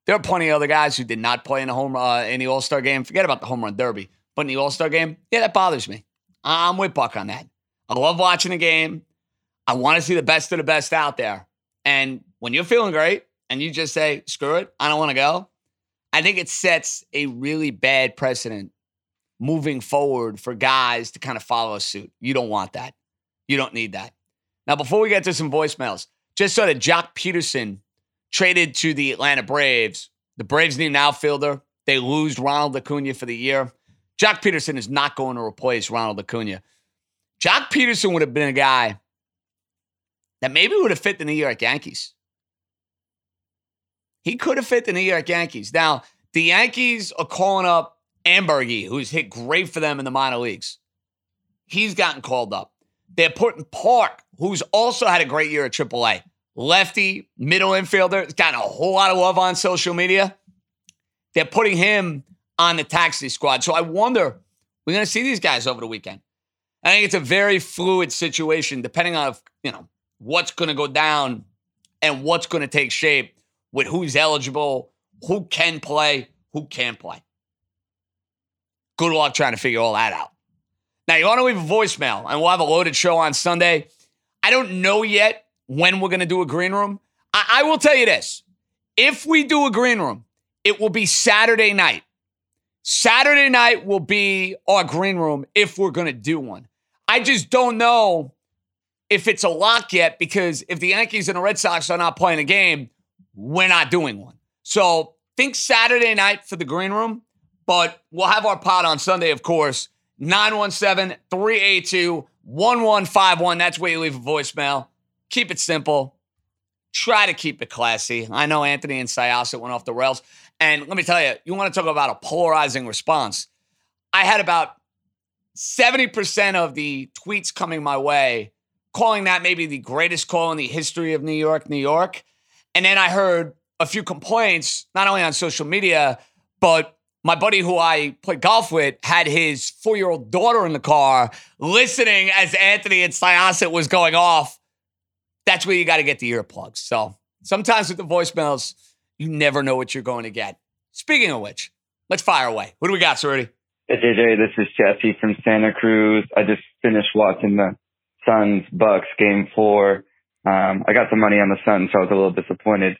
There are plenty of other guys who did not play in the home uh, in the All Star game. Forget about the home run derby, but in the All Star game, yeah, that bothers me. I'm with Buck on that. I love watching the game. I want to see the best of the best out there. And when you're feeling great and you just say, screw it, I don't want to go, I think it sets a really bad precedent moving forward for guys to kind of follow suit. You don't want that. You don't need that. Now, before we get to some voicemails, just so that Joc Pederson traded to the Atlanta Braves. The Braves need an outfielder. They lose Ronald Acuna for the year. Joc Pederson is not going to replace Ronald Acuna. Joc Pederson would have been a guy that maybe would have fit the New York Yankees. He could have fit the New York Yankees. Now, the Yankees are calling up Amburgey, who's hit great for them in the minor leagues. He's gotten called up. They're putting Park, who's also had a great year at AAA. Lefty, middle infielder, has gotten a whole lot of love on social media. They're putting him on the taxi squad. So I wonder, we're going to see these guys over the weekend. I think it's a very fluid situation, depending on you know what's going to go down and what's going to take shape with who's eligible, who can play, who can't play. Good luck trying to figure all that out. Now, you want to leave a voicemail, and we'll have a loaded show on Sunday. I don't know yet when we're going to do a green room. I-, I will tell you this if we do a green room, it will be Saturday night. Saturday night will be our green room if we're going to do one. I just don't know if it's a lock yet because if the Yankees and the Red Sox are not playing a game, we're not doing one. So think Saturday night for the green room, but we'll have our pod on Sunday, of course. 917 382 1151. That's where you leave a voicemail. Keep it simple. Try to keep it classy. I know Anthony and Syosset went off the rails. And let me tell you, you want to talk about a polarizing response. I had about 70% of the tweets coming my way calling that maybe the greatest call in the history of New York, New York. And then I heard a few complaints, not only on social media, but my buddy who I played golf with had his four year old daughter in the car listening as Anthony and Syosset was going off. That's where you got to get the earplugs. So sometimes with the voicemails, you never know what you're going to get. Speaking of which, let's fire away. What do we got, Rudy? Hey, JJ, this is Jesse from Santa Cruz. I just finished watching the Suns Bucks game four. Um, I got some money on the Suns, so I was a little disappointed.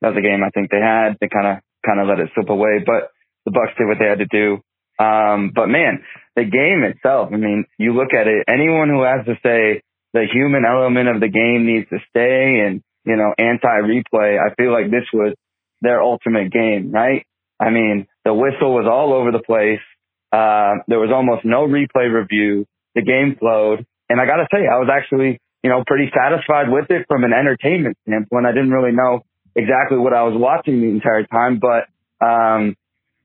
That was a game I think they had. They kind of kind of let it slip away, but the Bucks did what they had to do. Um, but man, the game itself. I mean, you look at it. Anyone who has to say the human element of the game needs to stay and you know anti-replay, I feel like this was their ultimate game, right? I mean, the whistle was all over the place. Uh, there was almost no replay review. The game flowed. And I got to say, I was actually, you know, pretty satisfied with it from an entertainment standpoint. I didn't really know exactly what I was watching the entire time, but, um,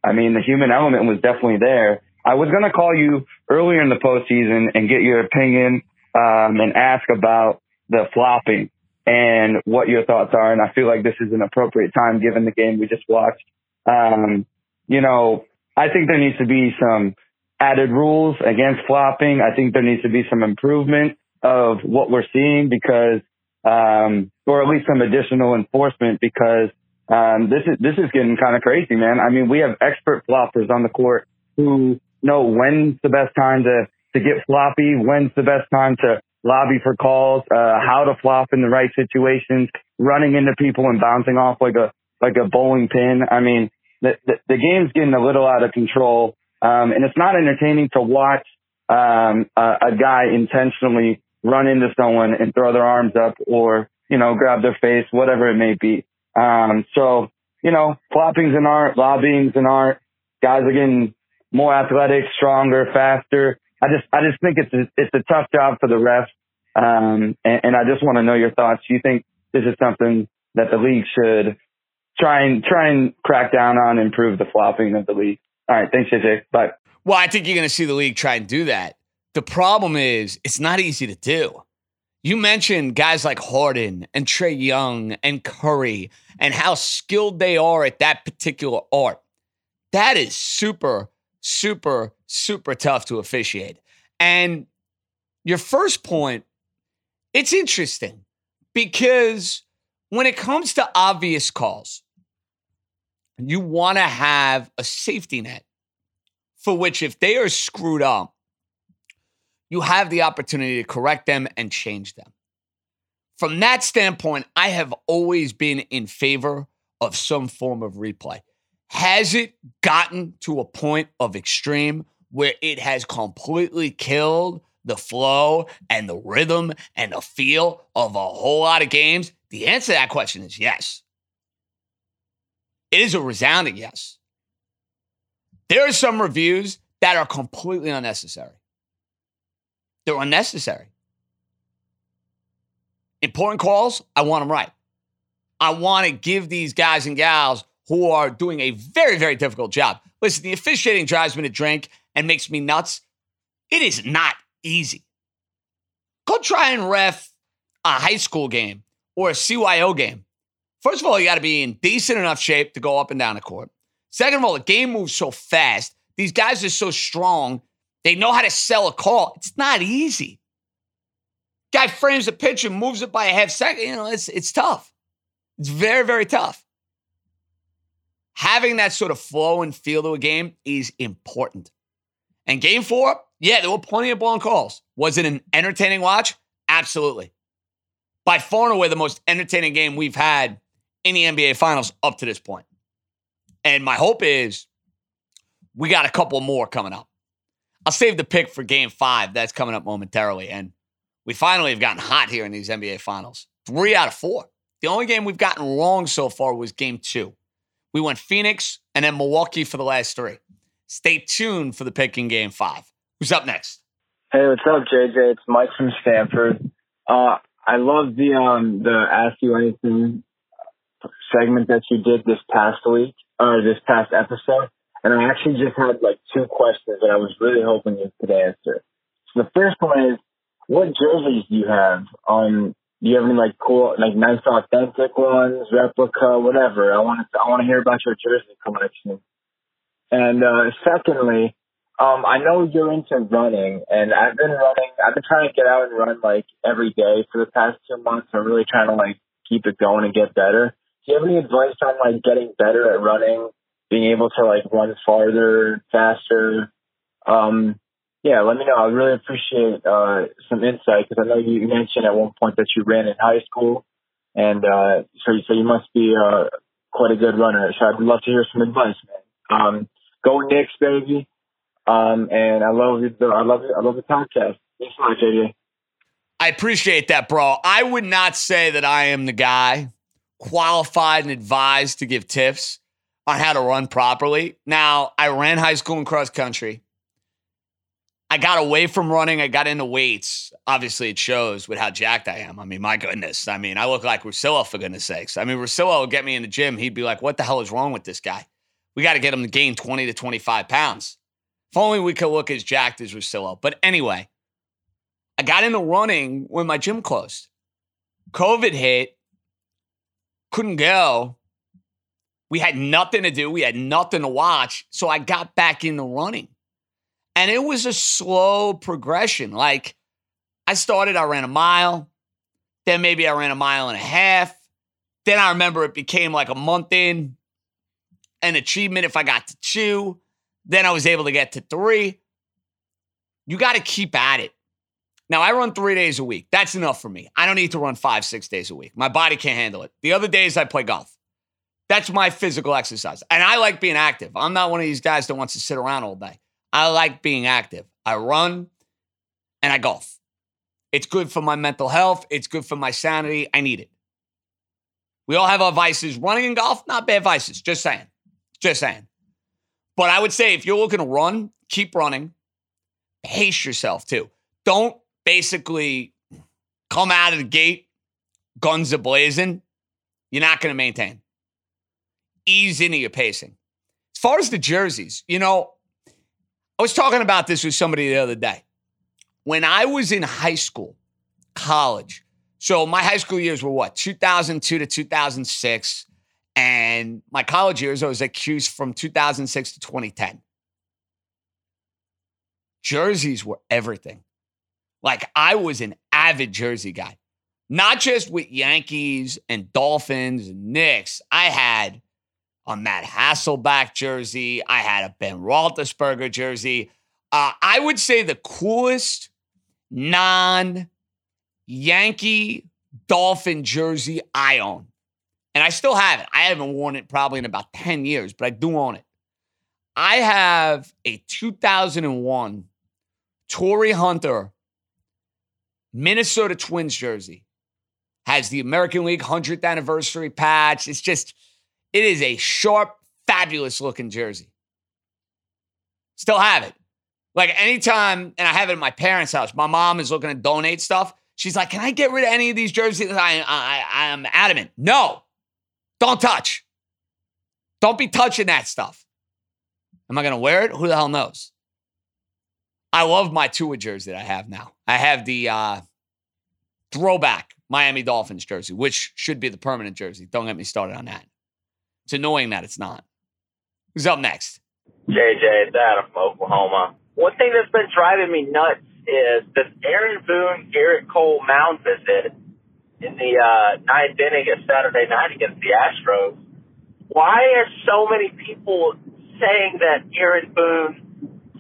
I mean, the human element was definitely there. I was going to call you earlier in the postseason and get your opinion, um, and ask about the flopping and what your thoughts are. And I feel like this is an appropriate time given the game we just watched. Um, you know, I think there needs to be some added rules against flopping. I think there needs to be some improvement of what we're seeing because, um, or at least some additional enforcement because, um, this is, this is getting kind of crazy, man. I mean, we have expert floppers on the court who know when's the best time to, to get floppy, when's the best time to lobby for calls, uh, how to flop in the right situations, running into people and bouncing off like a, like a bowling pin. I mean, the, the, the game's getting a little out of control. Um, and it's not entertaining to watch um, a, a guy intentionally run into someone and throw their arms up or, you know, grab their face, whatever it may be. Um, so, you know, flopping's an art, lobbying's an art. Guys are getting more athletic, stronger, faster. I just, I just think it's a, it's a tough job for the refs. Um, and, and I just want to know your thoughts. Do you think this is something that the league should try and try and crack down on, improve the flopping of the league? All right. Thanks, JJ. Bye. Well, I think you're going to see the league try and do that. The problem is, it's not easy to do. You mentioned guys like Harden and Trae Young and Curry and how skilled they are at that particular art. That is super, super, super tough to officiate. And your first point, it's interesting because when it comes to obvious calls, you want to have a safety net for which, if they are screwed up, you have the opportunity to correct them and change them. From that standpoint, I have always been in favor of some form of replay. Has it gotten to a point of extreme where it has completely killed the flow and the rhythm and the feel of a whole lot of games? The answer to that question is yes. It is a resounding yes. There are some reviews that are completely unnecessary. They're unnecessary. Important calls, I want them right. I want to give these guys and gals who are doing a very, very difficult job. Listen, the officiating drives me to drink and makes me nuts. It is not easy. Go try and ref a high school game or a CYO game. First of all, you got to be in decent enough shape to go up and down the court. Second of all, the game moves so fast. These guys are so strong. They know how to sell a call. It's not easy. Guy frames the pitch and moves it by a half second. You know, it's it's tough. It's very, very tough. Having that sort of flow and feel to a game is important. And game four, yeah, there were plenty of blown calls. Was it an entertaining watch? Absolutely. By far and away the most entertaining game we've had in the NBA Finals up to this point. And my hope is we got a couple more coming up. I'll save the pick for game five. That's coming up momentarily. And we finally have gotten hot here in these NBA Finals. Three out of four. The only game we've gotten wrong so far was game two. We went Phoenix and then Milwaukee for the last three. Stay tuned for the pick in game five. Who's up next? Hey, what's up, JJ? It's Mike from Stanford. Uh, I love the um the Ask You Anything segment that you did this past week or this past episode, and I actually just had like two questions that I was really hoping you could answer. So the first one is, what jerseys do you have? Um, do you have any like cool, like nice authentic ones, replica, whatever? I want to, I want to hear about your jersey collection. And uh, secondly, um, I know you're into running, and I've been running. I've been trying to get out and run like every day for the past two months. I'm really trying to like keep it going and get better. Do you have any advice on like getting better at running, being able to like run farther, faster? Um, yeah, let me know. I really appreciate uh, some insight because I know you mentioned at one point that you ran in high school, and uh, so so you must be uh, quite a good runner. So I'd love to hear some advice, man. Um, go Knicks, baby! Um, and I love the I love it. I love the podcast. Thanks so much, JJ. I appreciate that, bro. I would not say that I am the guy qualified and advised to give tips on how to run properly. Now, I ran high school and cross country. I got away from running. I got into weights. Obviously, it shows with how jacked I am. I mean, my goodness. I mean, I look like Russillo, for goodness sakes. I mean, Russillo would get me in the gym. He'd be like, what the hell is wrong with this guy? We got to get him to gain 20 to 25 pounds. If only we could look as jacked as Russillo. But anyway, I got into running when my gym closed. COVID hit, couldn't go. We had nothing to do, we had nothing to watch. So I got back into running. And it was a slow progression. Like I started, I ran a mile, then maybe I ran a mile and a half. Then I remember it became like a month in, an achievement if I got to two. Then I was able to get to three. You got to keep at it. Now, I run three days a week. That's enough for me. I don't need to run five, six days a week. My body can't handle it. The other days, I play golf. That's my physical exercise. And I like being active. I'm not one of these guys that wants to sit around all day. I like being active. I run and I golf. It's good for my mental health. It's good for my sanity. I need it. We all have our vices. Running and golf, not bad vices. Just saying. Just saying. But I would say if you're looking to run, keep running. Pace yourself too. Don't basically come out of the gate guns a blazing. You're not going to maintain. Ease into your pacing. As far as the jerseys, you know, I was talking about this with somebody the other day. When I was in high school, college. So my high school years were what? 2002 to 2006. And my college years, I was at Cuse from 2006 to 2010. Jerseys were everything. Like I was an avid jersey guy, not just with Yankees and Dolphins and Knicks. I had a Matt Hasselbeck jersey. I had a Ben Roethlisberger jersey. Uh, I would say the coolest non Yankee Dolphin jersey I own. And I still have it. I haven't worn it probably in about 10 years, but I do own it. I have a 2001 Torii Hunter Minnesota Twins jersey. Has the American League 100th anniversary patch. It's just, it is a sharp, fabulous looking jersey. Still have it. Like anytime, and I have it at my parents' house, my mom is looking to donate stuff. She's like, Can I get rid of any of these jerseys? I, I, I am adamant. No, don't touch. Don't be touching that stuff. Am I going to wear it? Who the hell knows? I love my Tua jersey that I have now. I have the uh, throwback Miami Dolphins jersey, which should be the permanent jersey. Don't get me started on that. It's annoying that it's not. Who's up next? JJ, Adam from Oklahoma. One thing that's been driving me nuts is this Aaron Boone, Gerrit Cole mound visit in the uh, ninth inning of Saturday night against the Astros. Why are so many people saying that Aaron Boone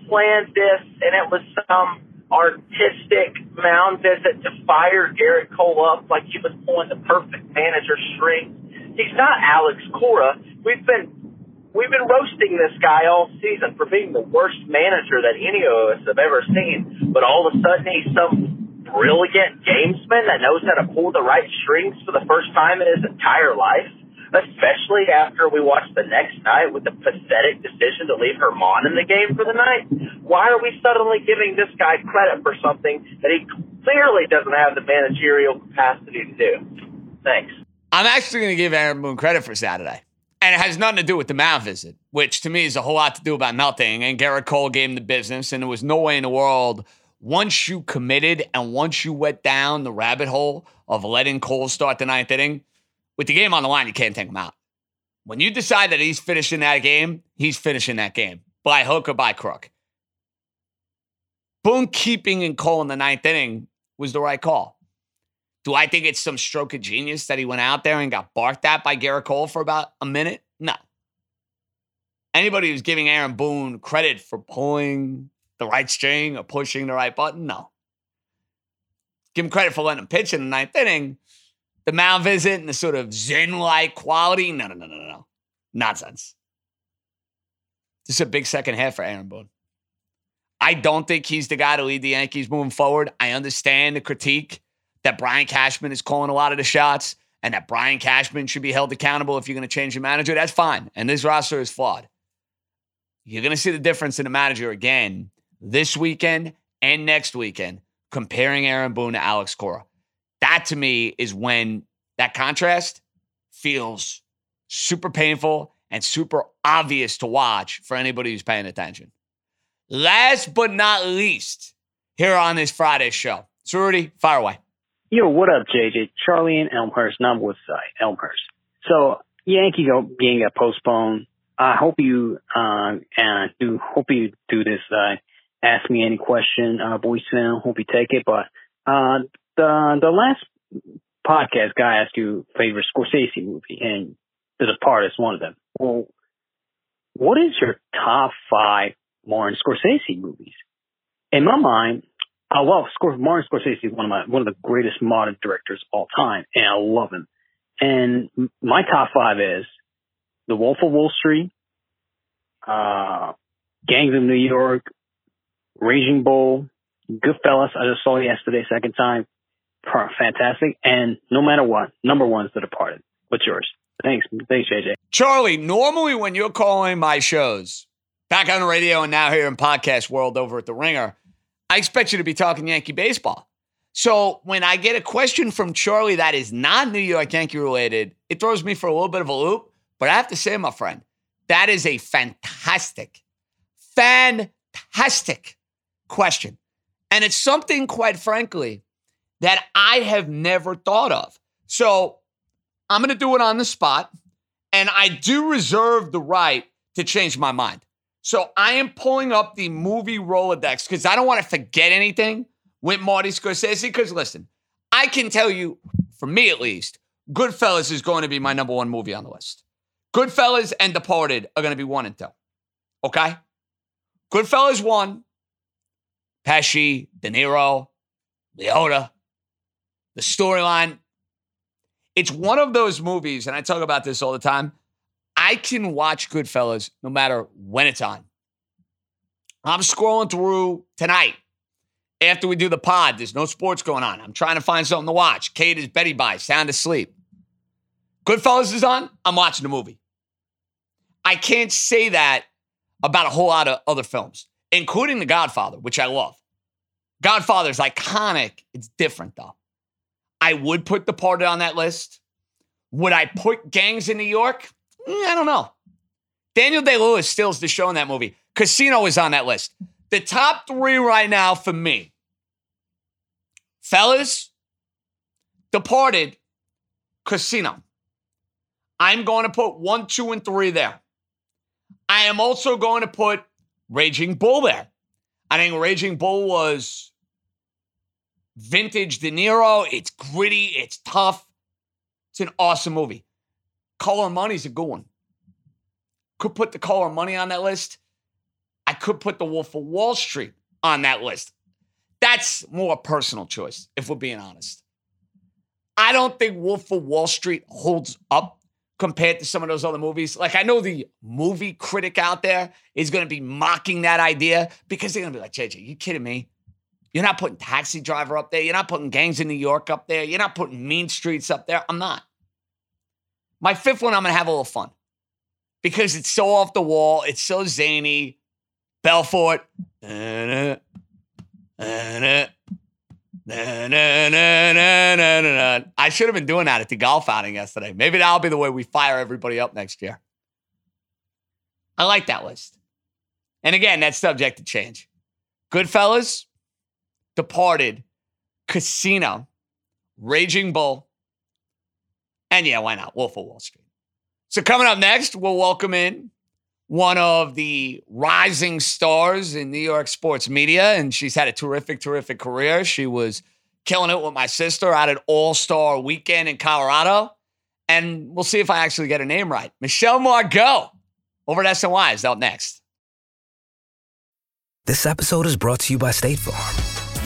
planned this and it was some artistic mound visit to fire Gerrit Cole up like he was pulling the perfect manager string? He's not Alex Cora. We've been We've been roasting this guy all season for being the worst manager that any of us have ever seen, but all of a sudden he's some brilliant gamesman that knows how to pull the right strings for the first time in his entire life. Especially after we watched the next night with the pathetic decision to leave Germán in the game for the night. Why are we suddenly giving this guy credit for something that he clearly doesn't have the managerial capacity to do? Thanks. I'm actually going to give Aaron Boone credit for Saturday. And it has nothing to do with the mound visit, which to me is a whole lot to do about nothing. And Gerrit Cole gave him the business, and there was no way in the world, once you committed and once you went down the rabbit hole of letting Cole start the ninth inning, with the game on the line, you can't take him out. When you decide that he's finishing that game, he's finishing that game by hook or by crook. Boone keeping in Cole in the ninth inning was the right call. Do I think it's some stroke of genius that he went out there and got barked at by Gerrit Cole for about a minute? No. Anybody who's giving Aaron Boone credit for pulling the right string or pushing the right button? No. Give him credit for letting him pitch in the ninth inning. The mound visit and the sort of zen like quality? No, no, no, no, no. Nonsense. This is a big second half for Aaron Boone. I don't think he's the guy to lead the Yankees moving forward. I understand the critique that Brian Cashman is calling a lot of the shots and that Brian Cashman should be held accountable if you're going to change the manager, that's fine. And this roster is flawed. You're going to see the difference in the manager again this weekend and next weekend, comparing Aaron Boone to Alex Cora. That to me is when that contrast feels super painful and super obvious to watch for anybody who's paying attention. Last but not least, here on this Friday show. So, Rudy, fire away. Yo, what up, JJ? Charlie in Elmhurst, not with side, Elmhurst. So, Yankee game got postponed. I hope you, uh, and do, hope you do this, uh, ask me any question, uh, fan. Hope you take it. But, uh, the, the last podcast guy asked you favorite Scorsese movie and The Departed is one of them. Well, what is your top five Martin Scorsese movies? In my mind, I love Martin Scorsese is one of my one of the greatest modern directors of all time, and I love him. And my top five is The Wolf of Wall Street, uh, Gangs of New York, Raging Bull, Goodfellas. I just saw yesterday, second time, fantastic. And no matter what, number one is The Departed. What's yours? Thanks, thanks, JJ. Charlie. Normally, when you're calling my shows back on the radio and now here in podcast world over at the Ringer I expect you to be talking Yankee baseball. So when I get a question from Charlie that is not New York Yankee related, it throws me for a little bit of a loop. But I have to say, my friend, that is a fantastic, fantastic question. And it's something, quite frankly, that I have never thought of. So I'm going to do it on the spot. And I do reserve the right to change my mind. So I am pulling up the movie Rolodex because I don't want to forget anything with Marty Scorsese. Because listen, I can tell you, for me at least, Goodfellas is going to be my number one movie on the list. Goodfellas and Departed are going to be one and two. Okay? Goodfellas one, Pesci, De Niro, Liotta, the storyline. It's one of those movies, and I talk about this all the time. I can watch Goodfellas no matter when it's on. I'm scrolling through tonight after we do the pod. There's no sports going on. I'm trying to find something to watch. Kate is Betty by, sound asleep. Goodfellas is on. I'm watching the movie. I can't say that about a whole lot of other films, including The Godfather, which I love. Godfather's iconic. It's different though. I would put Departed on that list. Would I put Gangs in New York? Mm, I don't know. Daniel Day Lewis steals the show in that movie. Casino is on that list. The top three right now for me Fellas, Departed, Casino. I'm going to put one, two, and three there. I am also going to put Raging Bull there. I think Raging Bull was vintage De Niro. It's gritty, it's tough. It's an awesome movie. Color Money's a good one. Could put the Color Money on that list. I could put the Wolf of Wall Street on that list. That's more a personal choice, if we're being honest. I don't think Wolf of Wall Street holds up compared to some of those other movies. Like, I know the movie critic out there is going to be mocking that idea because they're going to be like, JJ, you kidding me? You're not putting Taxi Driver up there. You're not putting Gangs in New York up there. You're not putting Mean Streets up there. I'm not. My fifth one, I'm going to have a little fun because it's so off the wall. It's so zany. Belfort. I should have been doing that at the golf outing yesterday. Maybe that'll be the way we fire everybody up next year. I like that list. And again, that's subject to change. Goodfellas, Departed, Casino, Raging Bull, and yeah, why not? Wolf of Wall Street. So coming up next, we'll welcome in one of the rising stars in New York sports media, and she's had a terrific, terrific career. She was killing it with my sister at an All Star weekend in Colorado, and we'll see if I actually get her name right. Michelle Margaux over at SNY is up next. This episode is brought to you by State Farm.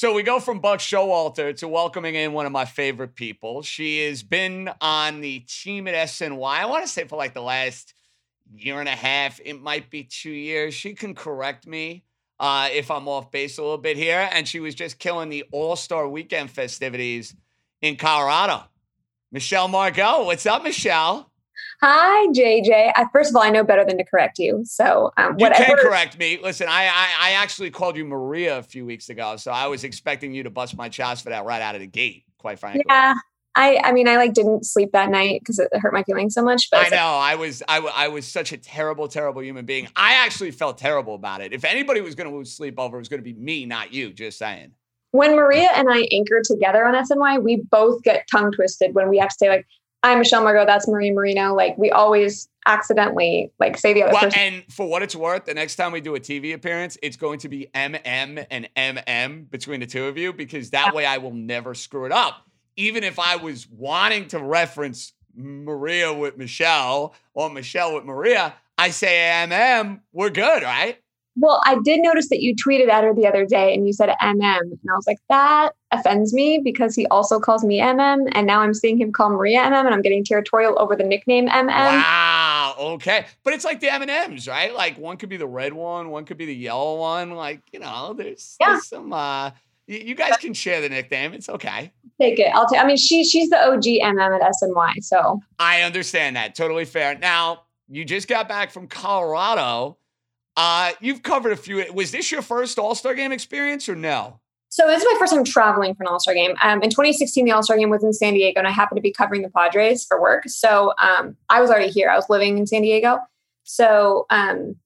So we go from Buck Showalter to welcoming in one of my favorite people. She has been on the team at SNY, I want to say for like the last year and a half. It might be two years. She can correct me uh, if I'm off base a little bit here. And she was just killing the All Star weekend festivities in Colorado. Michelle Margaux, what's up, Michelle? Hi, JJ. I, first of all, I know better than to correct you. So um, you whatever. can correct me. Listen, I, I I actually called you Maria a few weeks ago, so I was expecting you to bust my chops for that right out of the gate. Quite frankly. Yeah. I, I mean, I like didn't sleep that night because it hurt my feelings so much. But I know I was I, I was such a terrible, terrible human being. I actually felt terrible about it. If anybody was going to lose sleep over, it was going to be me, not you. Just saying. When Maria and I anchor together on SNY, we both get tongue twisted when we have to say like, I'm Michelle Margaux. That's Maria Marino. Like we always accidentally like say the other well, person. And for what it's worth, the next time we do a TV appearance, it's going to be MM and MM between the two of you because that way I will never screw it up. Even if I was wanting to reference Maria with Michelle or Michelle with Maria, I say MM, we're good, right? Well, I did notice that you tweeted at her the other day and you said MM. And I was like, that offends me because he also calls me MM. And now I'm seeing him call Maria MM and I'm getting territorial over the nickname MM. Wow. Okay. But it's like the M&Ms, right? Like one could be the red one, one could be the yellow one. Like, you know, there's, Yeah. there's some, uh, You guys can share the nickname. It's okay. Take it. I'll take. I mean, she she's the OG MM at SNY. So I understand that. Totally fair. Now you just got back from Colorado. Uh, you've covered a few. Was this your first All Star game experience or no? So this is my first time traveling for an All Star game. Um, in 2016, the All Star game was in San Diego, and I happened to be covering the Padres for work. So um, I was already here. I was living in San Diego. So um,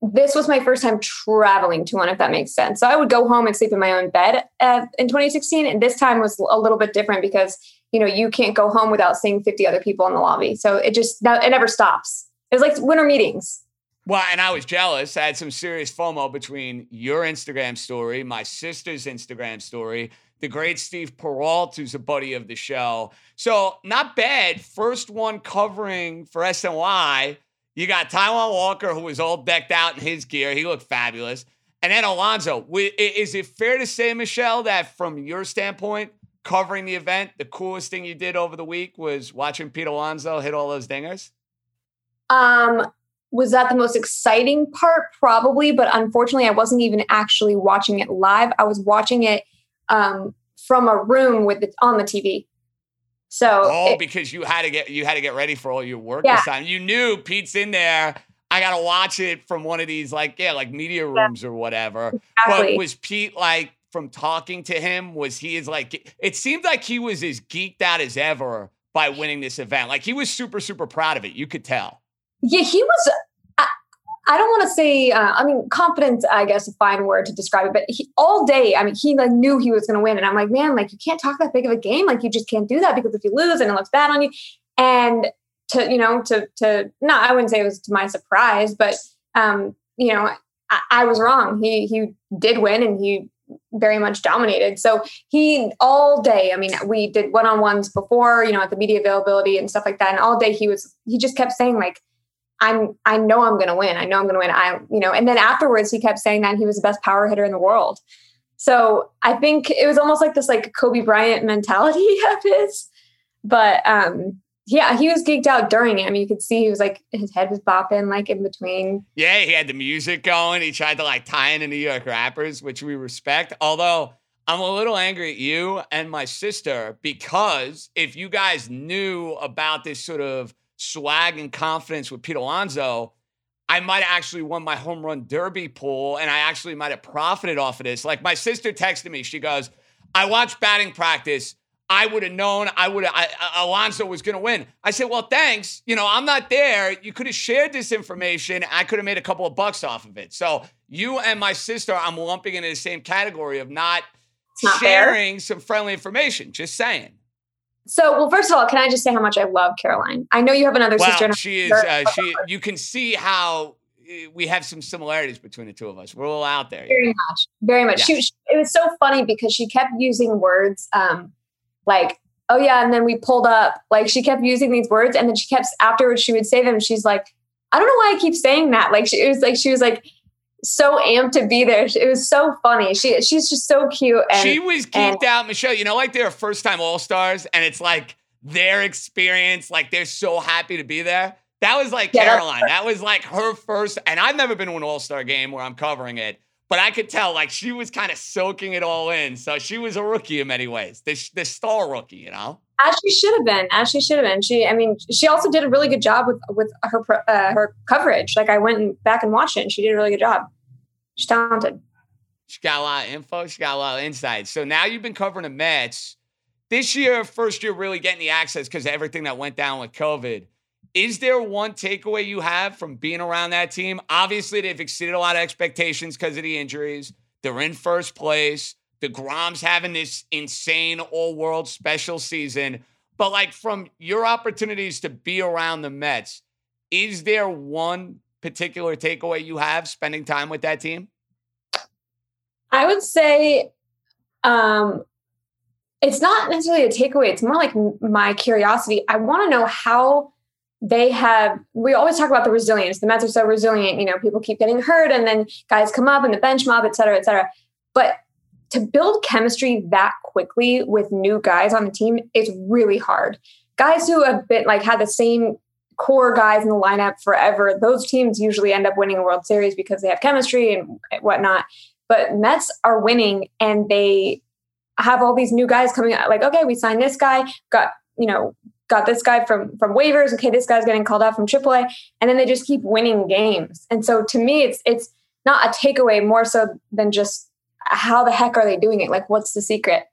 this was my first time traveling to one, if that makes sense. So I would go home and sleep in my own bed uh, in 2016, and this time was a little bit different because you know you can't go home without seeing 50 other people in the lobby. So it just it never stops. It was like winter meetings. Well, and I was jealous. I had some serious FOMO between your Instagram story, my sister's Instagram story, the great Steve Peralt, who's a buddy of the show. So, not bad. First one covering for SNY. You got Taijuan Walker, who was all decked out in his gear. He looked fabulous. And then Alonso. Is it fair to say, Michelle, that from your standpoint, covering the event, the coolest thing you did over the week was watching Pete Alonso hit all those dingers? Um, was that the most exciting part? Probably, but unfortunately, I wasn't even actually watching it live. I was watching it um, from a room with it on the TV. So oh, it, because you had to get you had to get ready for all your work Yeah. this time. You knew Pete's in there. I gotta watch it from one of these like yeah like media rooms or whatever. Exactly. But was Pete like from talking to him? Was he as like it seemed like he was as geeked out as ever by winning this event. Like he was super super proud of it. You could tell. Yeah, he was. I, I don't want to say. Uh, I mean, confident. I guess a fine word to describe it. But he, all day, I mean, he like knew he was going to win, and I'm like, man, like you can't talk that big of a game. Like you just can't do that because if you lose, and it looks bad on you. And to you know, to to no, I wouldn't say it was to my surprise, but um, you know, I, I was wrong. He he did win, and he very much dominated. So he all day, I mean, we did one-on-ones before, you know, at the media availability and stuff like that. And all day he was he just kept saying like, I'm I know I'm gonna win. I know I'm gonna win. I, you know, and then afterwards he kept saying that he was the best power hitter in the world. So I think it was almost like this like Kobe Bryant mentality *laughs* of his. But um yeah, he was geeked out during it. I mean, you could see he was like his head was bopping like in between. Yeah, he had the music going. He tried to like tie in the New York rappers, which we respect. Although I'm a little angry at you and my sister because if you guys knew about this sort of swag and confidence with Pete Alonso, I might have actually won my home run derby pool and I actually might have profited off of this. Like my sister texted me, she goes, I watched batting practice. I would have known I would have Alonso was going to win. I said, "Well, thanks. You know, I'm not there. You could have shared this information. I could have made a couple of bucks off of it." So, you and my sister, I'm lumping into the same category of not, not fair. sharing some friendly information. Just saying. So, well, first of all, can I just say how much I love Caroline? I know you have another sister. Well, she is. Uh, she. You can see how uh, we have some similarities between the two of us. We're all out there. very much, very much. She, she- it was so funny because she kept using words um, like, "Oh yeah," and then we pulled up. Like she kept using these words, and then she kept afterwards she would say them. She's like, "I don't know why I keep saying that." Like she, it was like she was like so amped to be there. It was so funny. She she's just so cute. And she was geeked out, Michelle. You know, like they're first time All Stars, and it's like their experience, like they're so happy to be there. That was like Yeah, Caroline. That was like her first, and I've never been to an All Star game where I'm covering it, but I could tell like she was kind of soaking it all in. So she was a rookie in many ways, the, the star rookie, you know? As she should have been as she should have been she i mean she also did a really good job with with her uh, her coverage like i went back and watched it and she did a really good job she's talented She got a lot of info. She got a lot of insight. So now you've been covering the Mets. This year, first year, really getting the access because everything that went down with COVID. Is there one takeaway you have from being around that team? Obviously, they've exceeded a lot of expectations because of the injuries. They're in first place. DeGrom's having this insane all world special season. But, like, from your opportunities to be around the Mets, is there one particular takeaway you have spending time with that team? i would say um it's not necessarily a takeaway it's more like my curiosity i want to know how they have we always talk about the resilience the mets are so resilient you know people keep getting hurt and then guys come up and the bench mob et cetera et cetera but to build chemistry that quickly with new guys on the team is really hard guys who have been like had the same core guys in the lineup forever those teams usually end up winning a world series because they have chemistry and whatnot but Mets are winning and they have all these new guys coming out. Like, okay, we signed this guy, got, you know, got this guy from from waivers. Okay, this guy's getting called out from AAA, and then they just keep winning games. And so to me, it's it's not a takeaway more so than just how the heck are they doing it? Like, what's the secret?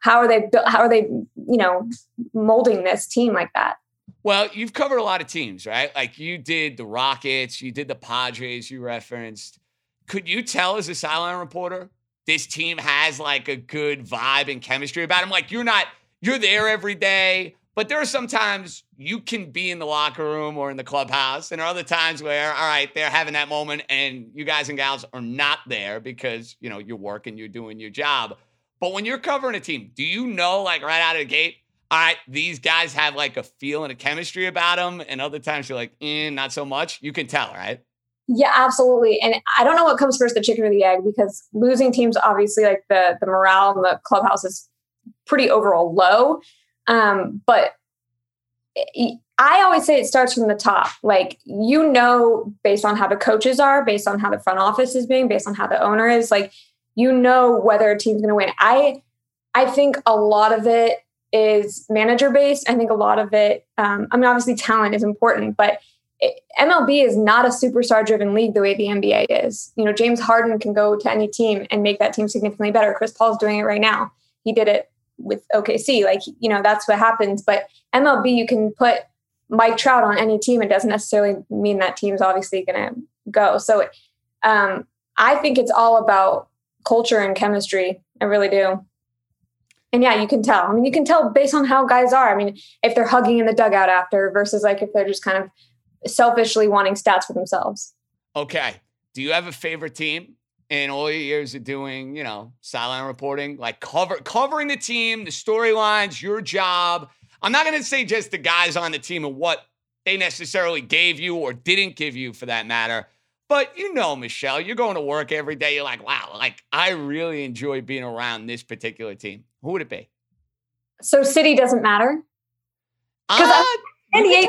How are they how are they you know molding this team like that? Well, you've covered a lot of teams, right? Like you did the Rockets, you did the Padres, you referenced. Could you tell as a sideline reporter this team has like a good vibe and chemistry about them? Like you're not you're there every day. But there are sometimes you can be in the locker room or in the clubhouse, and there are other times where, all right, they're having that moment, and you guys and gals are not there because you know you're working, you're doing your job. But when you're covering a team, do you know, like right out of the gate, all right, these guys have like a feel and a chemistry about them, and other times you're like, eh, not so much. You can tell, right? Yeah, absolutely. And I don't know what comes first, the chicken or the egg, because losing teams, obviously, like the the morale in the clubhouse is pretty overall low. Um, but I always say it starts from the top. Like, you know, based on how the coaches are, based on how the front office is being, based on how the owner is, like, you know whether a team's going to win. I, I think a lot of it is manager based. I think a lot of it, um, I mean, obviously talent is important, but it, MLB is not a superstar driven league the way the NBA is. You know, James Harden can go to any team and make that team significantly better. Chris Paul's doing it right now. He did it with OKC. Like, you know, that's what happens. But MLB, you can put Mike Trout on any team. It doesn't necessarily mean that team's obviously going to go. So um, I think it's all about culture and chemistry. I really do. And yeah, you can tell. I mean, you can tell based on how guys are. I mean, if they're hugging in the dugout after versus like if they're just kind of selfishly wanting stats for themselves. Okay. Do you have a favorite team? In all your years of doing, you know, sideline reporting, like cover covering the team, the storylines, your job. I'm not going to say just the guys on the team and what they necessarily gave you or didn't give you for that matter. But you know, Michelle, you're going to work every day. You're like, wow, like I really enjoy being around this particular team. Who would it be? So city doesn't matter. Uh,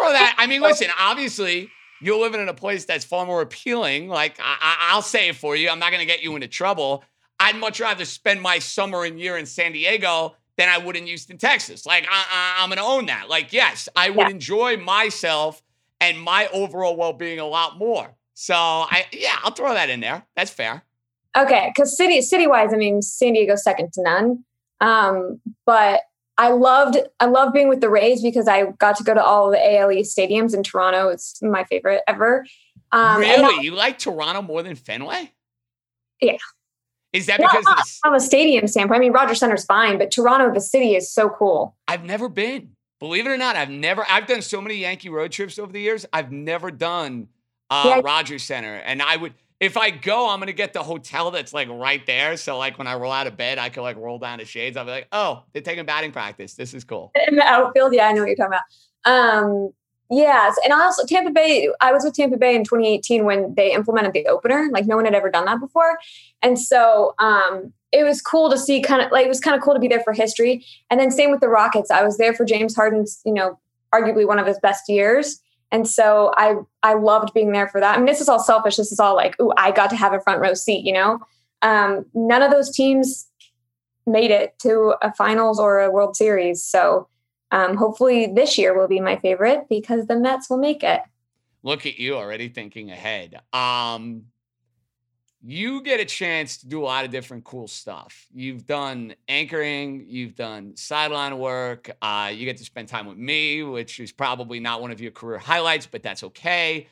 that. I mean, listen, obviously you're living in a place that's far more appealing. Like I, will say it for you, I'm not going to get you into trouble. I'd much rather spend my summer and year in San Diego than I would in Houston, Texas. Like I, am going to own that. Like yes, I would yeah. enjoy myself and my overall well-being a lot more. So I yeah, I'll throw that in there. That's fair. Okay, because city city wise, I mean, San Diego's second to none. Um, but I loved I love being with the Rays because I got to go to all the ALE stadiums in Toronto. It's my favorite ever. Um, really, you like Toronto more than Fenway? Yeah. Is that because well, from a stadium standpoint? I mean, Rogers Center's fine, but Toronto, the city, is so cool. I've never been. Believe it or not, I've never. I've done so many Yankee road trips over the years. I've never done uh, yeah. Rogers Center, and I would if I go, I'm gonna get the hotel that's like right there. So like when I roll out of bed, I can like roll down the shades. I'll be like, oh, they're taking batting practice. This is cool. In the outfield, yeah, I know what you're talking about. Um, yes, and I also Tampa Bay. I was with Tampa Bay in 2018 when they implemented the opener. Like no one had ever done that before, and so um, it was cool to see. Kind of like it was kind of cool to be there for history. And then same with the Rockets. I was there for James Harden's, you know, arguably one of his best years. And so I I loved being there for that. I mean, this is all selfish. This is all like, oh, I got to have a front row seat, you know? Um, none of those teams made it to a finals or a World Series. So um, hopefully this year will be my favorite because the Mets will make it. Look at you already thinking ahead. Um, you get a chance to do a lot of different cool stuff. You've done anchoring, you've done sideline work, uh, you get to spend time with me, which is probably not one of your career highlights, but that's okay.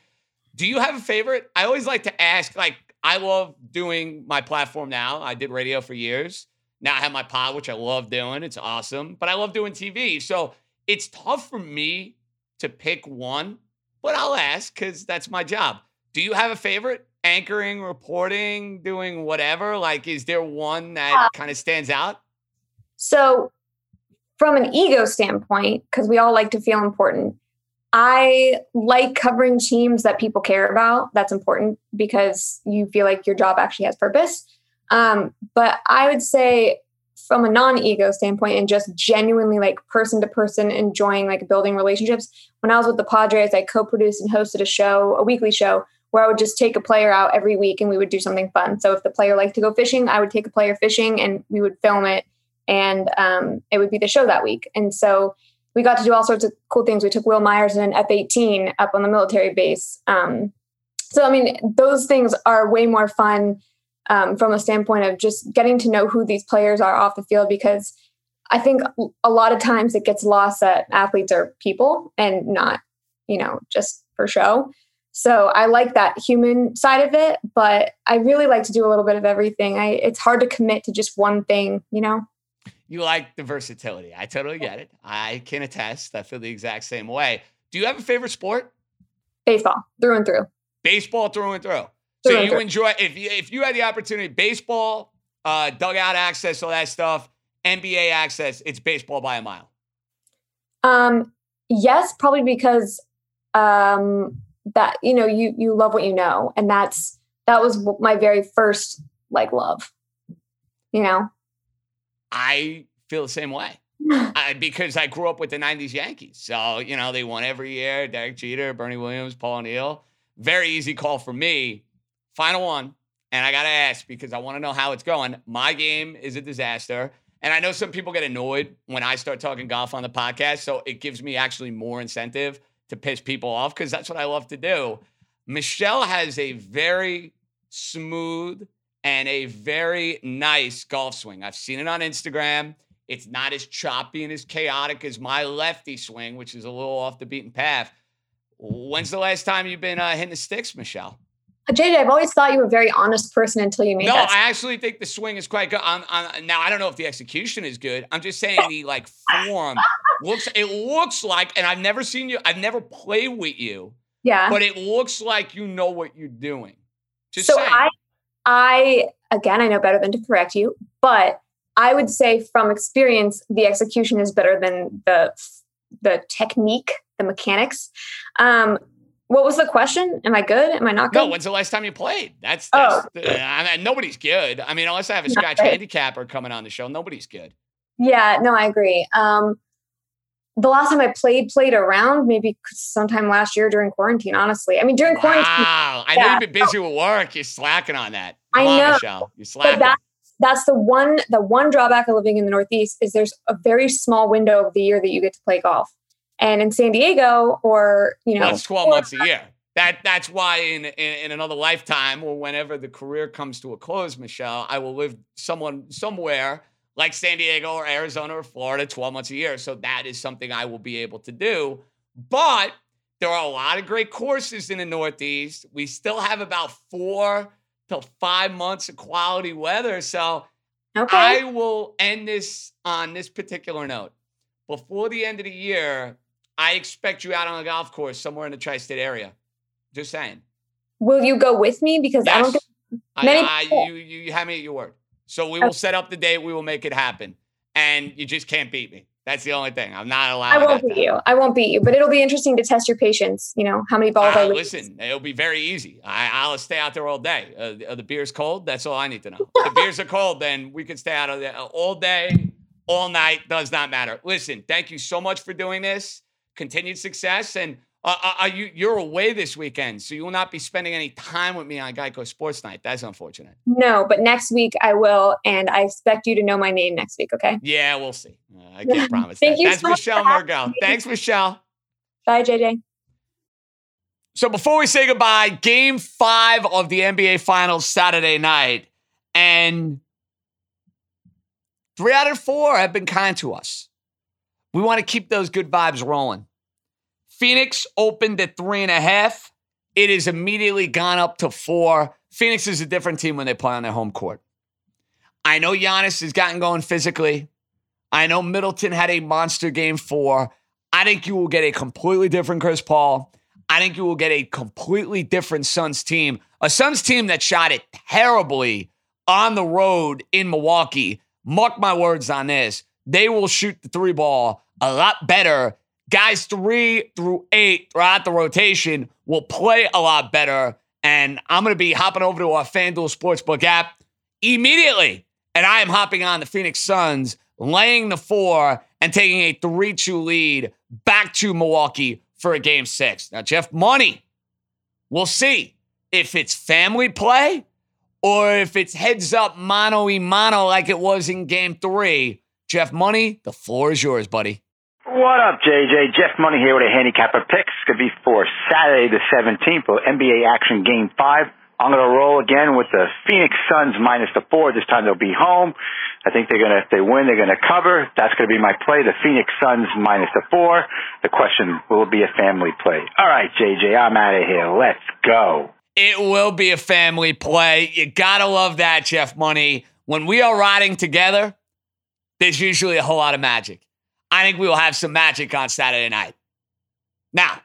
Do you have a favorite? I always like to ask, like, I love doing my platform now. I did radio for years. Now I have my pod, which I love doing. It's awesome, but I love doing TV. So it's tough for me to pick one, but I'll ask because that's my job. Do you have a favorite? Anchoring, reporting, doing whatever? Like, is there one that uh, kind of stands out? So, from an ego standpoint, because we all like to feel important, I like covering teams that people care about. That's important because you feel like your job actually has purpose. Um, but I would say, from a non-ego standpoint and just genuinely like person to person enjoying like building relationships when i was with the padres i co-produced and hosted a show a weekly show where I would just take a player out every week and we would do something fun. So if the player liked to go fishing, I would take a player fishing and we would film it and um, it would be the show that week. And so we got to do all sorts of cool things. We took Wil Myers in an F 18 up on the military base. Um, so, I mean, those things are way more fun um, from a standpoint of just getting to know who these players are off the field because I think a lot of times it gets lost that athletes are people and not, you know, just for show. So I like that human side of it, but I really like to do a little bit of everything. I it's hard to commit to just one thing, you know. You like the versatility. I totally get it. I can attest. I feel the exact same way. Do you have a favorite sport? Baseball, through and through. Baseball through and through. Through So and you through. enjoy if you if you had the opportunity, baseball, uh, dugout access, all that stuff, NBA access, it's baseball by a mile. Um, yes, probably because um, that you know you you love what you know, and that's that was my very first like love. You know, I feel the same way. *laughs* I, because I grew up with the 90s Yankees. So, you know, they won every year. Derek Jeter, Bernie Williams, Paul O'Neill. Very easy call for me. Final one. And I got to ask because I want to know how it's going. My game is a disaster. And I know some people get annoyed when I start talking golf on the podcast. So it gives me actually more incentive to piss people off because that's what I love to do. Michelle has a very smooth and a very nice golf swing. I've seen it on Instagram. It's not as choppy and as chaotic as my lefty swing, which is a little off the beaten path. When's the last time you've been uh, hitting the sticks, Michelle? JJ, I've always thought you were a very honest person until you made No, that. I actually think the swing is quite good. I'm, I'm, now I don't know if the execution is good. I'm just saying the like form looks. It looks like, and I've never seen you. I've never played with you, yeah. but it looks like you know what you're doing. Just so saying. I, I again, I know better than to correct you, but I would say from experience, the execution is better than the the technique, the mechanics. Um, what was the question? Am I good? Am I not good? No, when's the last time you played? That's, that's Oh. the- I mean, nobody's good. I mean, unless I have a Not scratch handicapper coming on the show, nobody's good. Yeah, no, I agree. Um, the last time I played, played around maybe sometime last year during quarantine. Honestly, I mean during quarantine, Wow. I know you've been busy with work. You're slacking on that. I Come on, know, Michelle. You're slacking. but that that's the one the one drawback of living in the Northeast is there's a very small window of the year that you get to play golf. And in San Diego, or you know, well, it's 12 months a year. That that's why in, in in another lifetime or whenever the career comes to a close, Michelle, I will live someone somewhere like San Diego or Arizona or Florida 12 months a year. So that is something I will be able to do. But there are a lot of great courses in the Northeast. We still have about four to five months of quality weather. So okay, I will end this on this particular note. Before the end of the year, I expect you out on a golf course somewhere in the tri-state area. Just saying. will you go with me? Because I don't Yes. think I, many I, people- you, you, have me at your word. So we will set up the date. We will make it happen. And you just can't beat me. That's the only thing. I'm not allowed. I won't beat you. I won't beat you, but it'll be interesting to test your patience. You know how many balls I Uh, lose. listen, it'll be very easy. I, I'll stay out there all day. Uh, the- the beer's cold. That's all I need to know. The beers are cold, then we can stay out of there all day, all night. Does not matter. Listen, thank you so much for doing this. Continued success. And uh, uh, you you're away this weekend, so you will not be spending any time with me on Geico Sports Night. That's unfortunate. No, but next week I will, and I expect you to know my name next week. Okay. Yeah, we'll see. Uh, I can't promise *laughs* Thank that. you That's so Michelle Margaux. Thanks, Michelle. Bye, JJ. So before we say goodbye, game five of the NBA Finals Saturday night, and three out of four have been kind to us. We want to keep those good vibes rolling. Phoenix opened at three and a half. It has immediately gone up to four. Phoenix is a different team when they play on their home court. I know Giannis has gotten going physically. I know Middleton had a monster game four. I think you will get a completely different Chris Paul. I think you will get a completely different Suns team. A Suns team that shot it terribly on the road in Milwaukee. Mark my words on this. They will shoot the three ball a lot better. Guys three through eight throughout the rotation will play a lot better. And I'm going to be hopping over to our FanDuel Sportsbook app immediately. And I am hopping on the Phoenix Suns, laying the four and taking a 3 2 lead back to Milwaukee for a game six. Now, Jeff Money, we'll see. if it's family play or if it's heads up mano y mano like it was in game three. Jeff Money, the floor is yours, buddy. What up, JJ? Jeff Money here with a handicapper picks. Could be for Saturday the 17th for NBA action game five. I'm going to roll again with the Phoenix Suns minus the four. This time they'll be home. I think they're going to, if they win, they're going to cover. That's going to be my play. The Phoenix Suns minus the four. The question will be a family play. All right, JJ, I'm out of here. Let's go. It will be a family play. You got to love that, Jeff Money. When we are riding together, there's usually a whole lot of magic. I think we will have some magic on Saturday night. Now,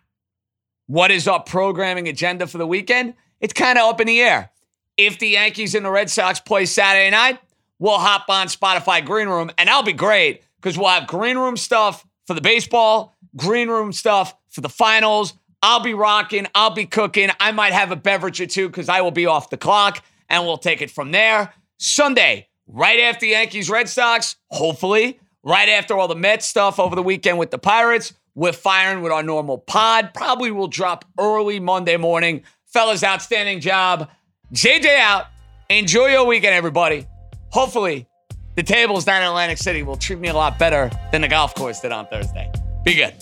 what is our programming agenda for the weekend? It's kind of up in the air. If the Yankees and the Red Sox play Saturday night, we'll hop on Spotify Green Room, and that'll be great because we'll have Green Room stuff for the baseball, Green Room stuff for the finals. I'll be rocking, I'll be cooking. I might have a beverage or two because I will be off the clock, and we'll take it from there. Sunday, right after Yankees Red Sox, hopefully, right after all the Mets stuff over the weekend with the Pirates, we're firing with our normal pod. Probably will drop early Monday morning. Fellas, outstanding job. JJ out. Enjoy your weekend, everybody. Hopefully, the tables down in Atlantic City will treat me a lot better than the golf course did on Thursday. Be good.